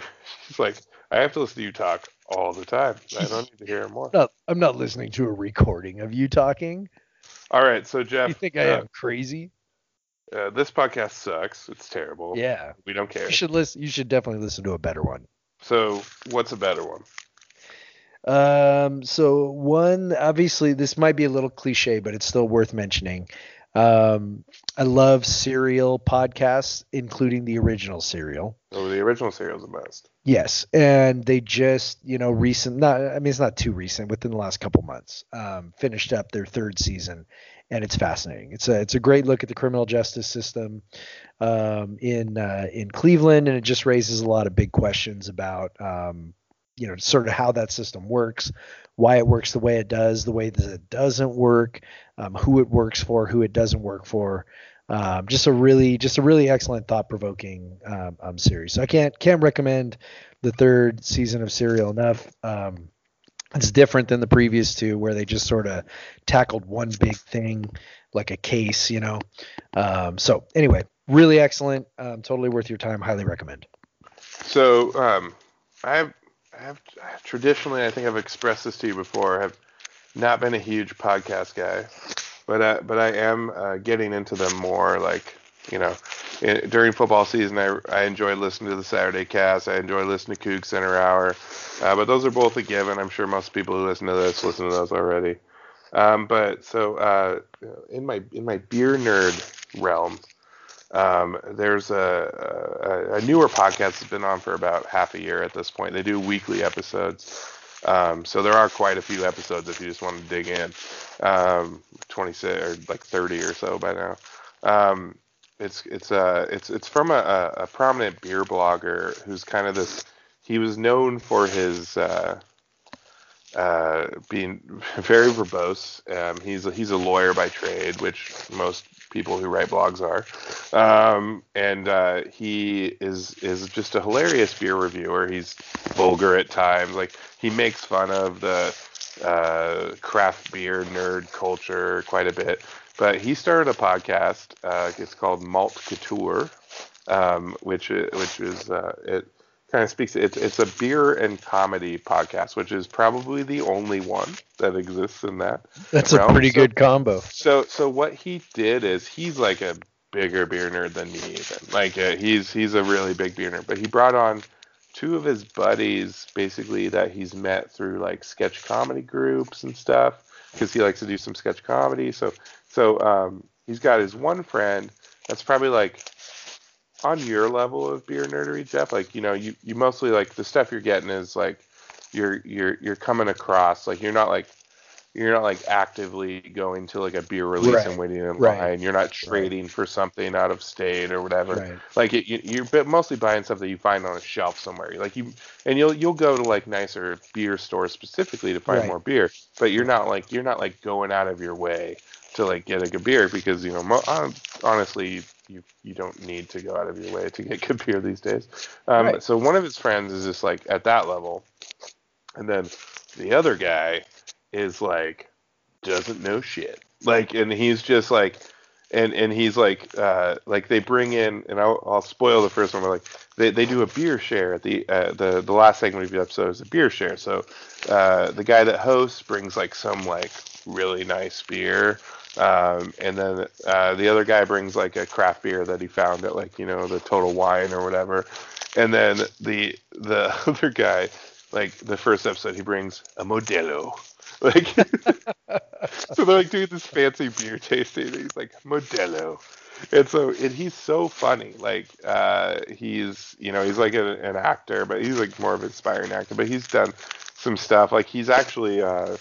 [SPEAKER 1] she's like, I have to listen to you talk all the time. I don't need to hear more.
[SPEAKER 2] no, I'm not listening to a recording of you talking.
[SPEAKER 1] All right, so Jeff,
[SPEAKER 2] you think I
[SPEAKER 1] uh,
[SPEAKER 2] am crazy?
[SPEAKER 1] uh, this podcast sucks. It's terrible.
[SPEAKER 2] Yeah.
[SPEAKER 1] We don't care.
[SPEAKER 2] You should listen. You should definitely listen to a better one.
[SPEAKER 1] So, what's a better one?
[SPEAKER 2] Um, so one, obviously, this might be a little cliche, but it's still worth mentioning. Um, I love serial podcasts, including the original serial.
[SPEAKER 1] Oh, the original serial's the best.
[SPEAKER 2] Yes, and they just, you know, recent. Not, I mean, it's not too recent. Within the last couple months, um, finished up their third season, and it's fascinating. It's a, it's a great look at the criminal justice system um, in uh, in Cleveland, and it just raises a lot of big questions about, um, you know, sort of how that system works, why it works the way it does, the way that it doesn't work, um, who it works for, who it doesn't work for. Um, just a really, just a really excellent, thought-provoking um, um, series. So I can't can't recommend the third season of Serial enough. Um, it's different than the previous two, where they just sort of tackled one big thing, like a case, you know. Um, so anyway, really excellent. Totally worth your time. Highly recommend.
[SPEAKER 1] So, I have, I have traditionally, I think I've expressed this to you before. Have not been a huge podcast guy. but uh, but I am uh, getting into them more. Like you know, in, during football season, I I enjoy listening to the Saturday cast. I enjoy listening to Coug Center Hour. Uh, but those are both a given. I'm sure most people who listen to this listen to those already. Um, but so uh, in my in my beer nerd realm, um, there's a, a, a, newer podcast that's been on for about half a year at this point. They do weekly episodes. Um, so there are quite a few episodes if you just want to dig in. Um, 26 or like 30 or so by now. Um, it's it's uh it's it's from a, a prominent beer blogger who's kind of this. He was known for his uh, uh, being very verbose. Um, he's a, he's a lawyer by trade, which most people who write blogs are. Um, and uh, he is is just a hilarious beer reviewer. He's vulgar at times. Like he makes fun of the uh, craft beer nerd culture quite a bit. But he started a podcast. Uh, it's called Malt Couture, um, which which is uh, it kind of speaks. It's it's a beer and comedy podcast, which is probably the only one that exists in that.
[SPEAKER 2] That's realm. a pretty so, good combo.
[SPEAKER 1] So so what he did is he's like a bigger beer nerd than me even. Like uh, he's he's a really big beer nerd, but he brought on two of his buddies basically that he's met through like sketch comedy groups and stuff because he likes to do some sketch comedy. So so um, he's got his one friend that's probably like on your level of beer nerdery, Jeff, like you know, you you mostly like the stuff you're getting is like you're you're you're coming across like you're not like you're not like actively going to like a beer release right. and waiting in right. line. You're not trading right. for something out of state or whatever. Right. Like it, you, are mostly buying stuff that you find on a shelf somewhere. Like you, and you'll you'll go to like nicer beer stores specifically to find more beer. But you're not like you're not like going out of your way to like get a good beer because you know mo- honestly you you don't need to go out of your way to get good beer these days. Um, right. So one of his friends is just like at that level, and then the other guy is like doesn't know shit. Like, and he's just like, and and he's like, uh, like they bring in, and I'll, I'll spoil the first one. But like they, they do a beer share at the uh, the the last segment of the episode is a beer share. So uh, the guy that hosts brings like some like really nice beer um, and then uh, the other guy brings like a craft beer that he found at like you know the Total Wine or whatever. And then the the other guy, like the first episode, he brings a Modelo. Like so they're like doing this fancy beer tasting. And he's like Modelo. And so and he's so funny. Like uh, he's you know he's like a, an actor, but he's like more of an inspiring actor. But he's done some stuff. Like he's actually uh,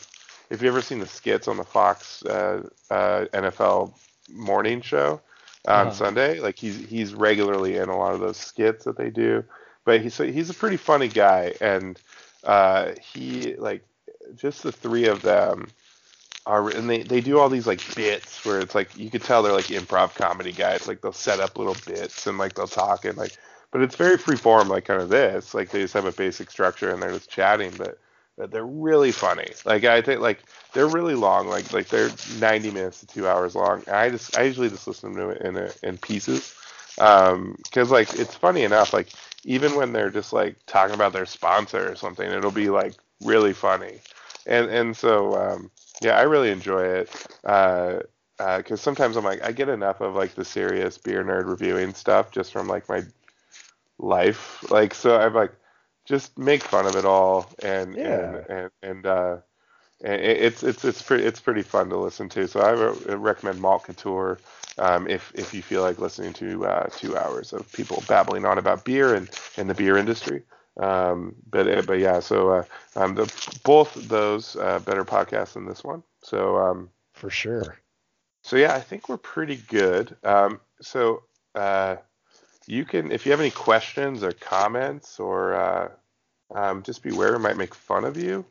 [SPEAKER 1] if you ever seen the skits on the Fox uh, uh, NFL morning show on uh-huh. Sunday, like he's he's regularly in a lot of those skits that they do. But he's he's a pretty funny guy, and uh, he like just the three of them are, and they they do all these like bits where it's like you could tell they're like improv comedy guys. Like they'll set up little bits and like they'll talk and like, but it's very free form, like kind of this. Like they just have a basic structure and they're just chatting, but that they're really funny. Like I think like they're really long. Like like they're 90 minutes to two hours long. And I just I usually just listen to it in a, in pieces because um, like it's funny enough. Like even when they're just like talking about their sponsor or something, it'll be like really funny. And and so um, yeah, I really enjoy it. Uh, because uh, sometimes I'm like I get enough of like the serious beer nerd reviewing stuff just from like my life. Like so I'm like just make fun of it all and yeah. and and, and uh it's it's it's pretty it's pretty fun to listen to. So I recommend Malt Couture um, if if you feel like listening to uh, two hours of people babbling on about beer and, and the beer industry. Um, but uh, but yeah, so uh, um, the, both those uh, better podcasts than this one. So um,
[SPEAKER 2] for sure.
[SPEAKER 1] So yeah, I think we're pretty good. Um, so uh, you can if you have any questions or comments or uh, um, just beware, we might make fun of you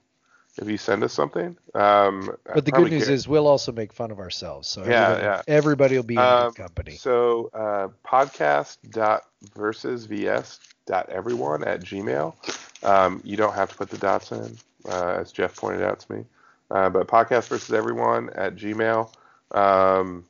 [SPEAKER 1] if you send us something. Um,
[SPEAKER 2] but the good news is we'll also make fun of ourselves. So yeah, everybody, yeah. everybody will be in um, good company.
[SPEAKER 1] So uh, podcast dot versus vs dot everyone at gmail. Um, you don't have to put the dots in, uh, as Jeff pointed out to me. Uh, but podcast versus everyone at gmail. Um,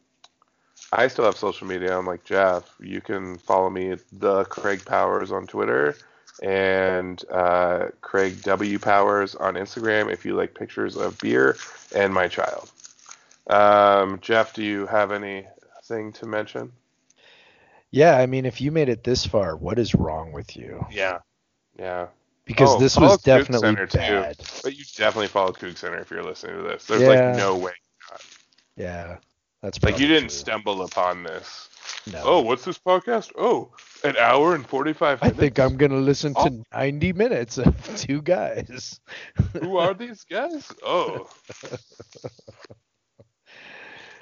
[SPEAKER 1] I still have social media. I'm like Jeff. You can follow me at the Craig Powers on Twitter and uh, Craig W Powers on Instagram if you like pictures of beer and my child. Um, Jeff, do you have anything to mention?
[SPEAKER 2] Yeah, I mean, if you made it this far, what is wrong with you?
[SPEAKER 1] Yeah. Yeah.
[SPEAKER 2] Because
[SPEAKER 1] Oh,
[SPEAKER 2] this was
[SPEAKER 1] Coug
[SPEAKER 2] definitely
[SPEAKER 1] Center, too.
[SPEAKER 2] bad.
[SPEAKER 1] But you definitely follow Coug Center if you're listening to this. There's
[SPEAKER 2] Yeah.
[SPEAKER 1] like no way.
[SPEAKER 2] Yeah, that's
[SPEAKER 1] Like you didn't
[SPEAKER 2] true.
[SPEAKER 1] stumble upon this.
[SPEAKER 2] No.
[SPEAKER 1] Oh, what's this podcast? Oh, an hour and 45
[SPEAKER 2] I think I'm gonna listen to
[SPEAKER 1] Oh.
[SPEAKER 2] 90 minutes of two guys.
[SPEAKER 1] Who are these guys? Oh.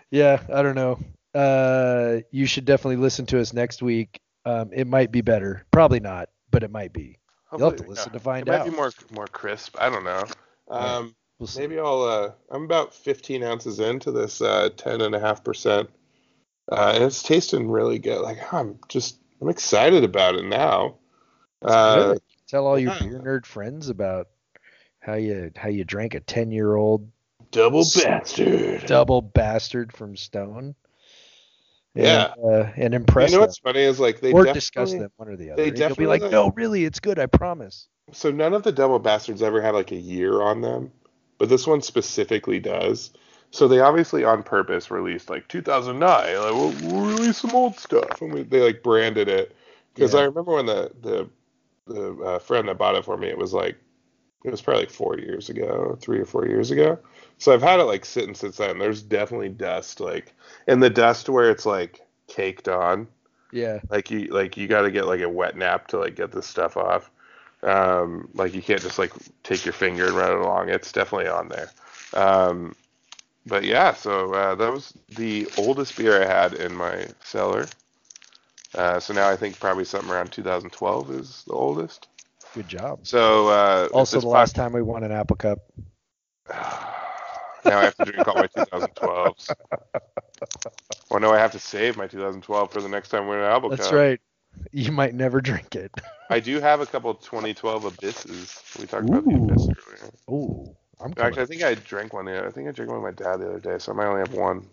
[SPEAKER 2] Yeah, I don't know. Uh, you should definitely listen to us next week. Um, it might be better. Probably not, but it might be. You'll have to listen
[SPEAKER 1] yeah.
[SPEAKER 2] to find
[SPEAKER 1] it might be more more crisp. I don't know. Um,
[SPEAKER 2] We'll
[SPEAKER 1] maybe I'll. Uh, I'm about 15 ounces into this uh, 10 and a half percent, uh, and it's tasting really good. Like I'm just I'm excited about it now. Uh,
[SPEAKER 2] Tell all your beer nerd friends about how you how you drank a 10 year old
[SPEAKER 1] double bastard.
[SPEAKER 2] double bastard from Stone.
[SPEAKER 1] Yeah.
[SPEAKER 2] And, uh, and impress
[SPEAKER 1] you know
[SPEAKER 2] them.
[SPEAKER 1] what's funny is like they
[SPEAKER 2] or discuss them, one or the other.
[SPEAKER 1] they
[SPEAKER 2] You'll be like- no, really, it's good. I promise.
[SPEAKER 1] So none of the double bastards ever had like a year on them, but this one specifically does. So they obviously on purpose released like 2009, like we'll, we'll release some old stuff, and we, they like branded it. Because
[SPEAKER 2] Yeah.
[SPEAKER 1] I remember when the the the uh, friend that bought it for me, it was like it was probably like four years ago, three or four years ago. So I've had it like sitting since then. There's definitely dust, like, and the dust where it's like caked on
[SPEAKER 2] Yeah.
[SPEAKER 1] like you like you got to get like a wet nap to like get this stuff off um like you can't just like take your finger and run it along it's definitely on there um but yeah so uh, that was the oldest beer i had in my cellar uh, so now i think probably something around 2012 is the oldest
[SPEAKER 2] Good job.
[SPEAKER 1] so uh
[SPEAKER 2] Also, the last time we won an Apple Cup.
[SPEAKER 1] now i have to drink all my 2012s well no i have to save my 2012 for the next time we're in album
[SPEAKER 2] That's right. You might never drink it.
[SPEAKER 1] I do have a couple 2012 abysses. We talked about the
[SPEAKER 2] Ooh.
[SPEAKER 1] abyss earlier.
[SPEAKER 2] Ooh, I'm coming.
[SPEAKER 1] Actually, I think I drank one. The other, I think I drank one with my dad the other day, so I might only have one.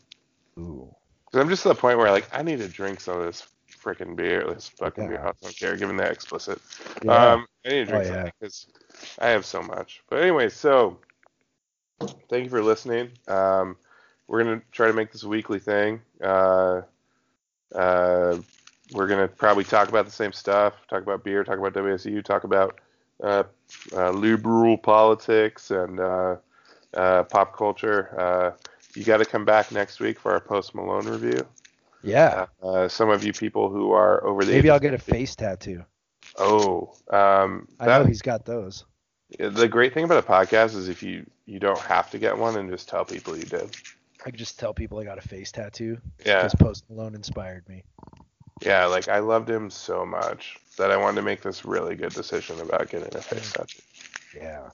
[SPEAKER 2] Ooh.
[SPEAKER 1] Because I'm just at the point where like I need to drink some of this freaking beer, this fucking
[SPEAKER 2] Yeah.
[SPEAKER 1] beer. I don't care, given that explicit.
[SPEAKER 2] Yeah.
[SPEAKER 1] Um, I need to drink
[SPEAKER 2] Oh, yeah.
[SPEAKER 1] something because I have so much. But anyway, so thank you for listening. Um, we're gonna try to make this a weekly thing. Uh, uh, we're gonna probably talk about the same stuff. Talk about beer. Talk about WSU. Talk about uh, uh, liberal politics and uh, uh, pop culture. Uh, you got to come back next week for our Post Malone review.
[SPEAKER 2] yeah.
[SPEAKER 1] Uh, some of you people who are over the
[SPEAKER 2] Maybe I'll get a face tattoo.
[SPEAKER 1] Oh, um,
[SPEAKER 2] I
[SPEAKER 1] that,
[SPEAKER 2] know he's got those.
[SPEAKER 1] the great thing about a podcast is if you you don't have to get one and just tell people you did.
[SPEAKER 2] I could just tell people I got a face tattoo
[SPEAKER 1] Yeah,
[SPEAKER 2] because Post Malone inspired me.
[SPEAKER 1] Yeah. Like I loved him so much that I wanted to make this really good decision about getting a face tattoo.
[SPEAKER 2] Yeah.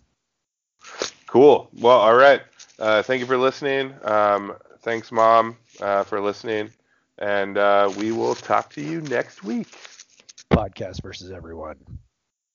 [SPEAKER 1] Cool. Well, all right. Uh, thank you for listening. Um, thanks, mom, uh, for listening, and uh, we will talk to you next week.
[SPEAKER 2] Podcast versus everyone.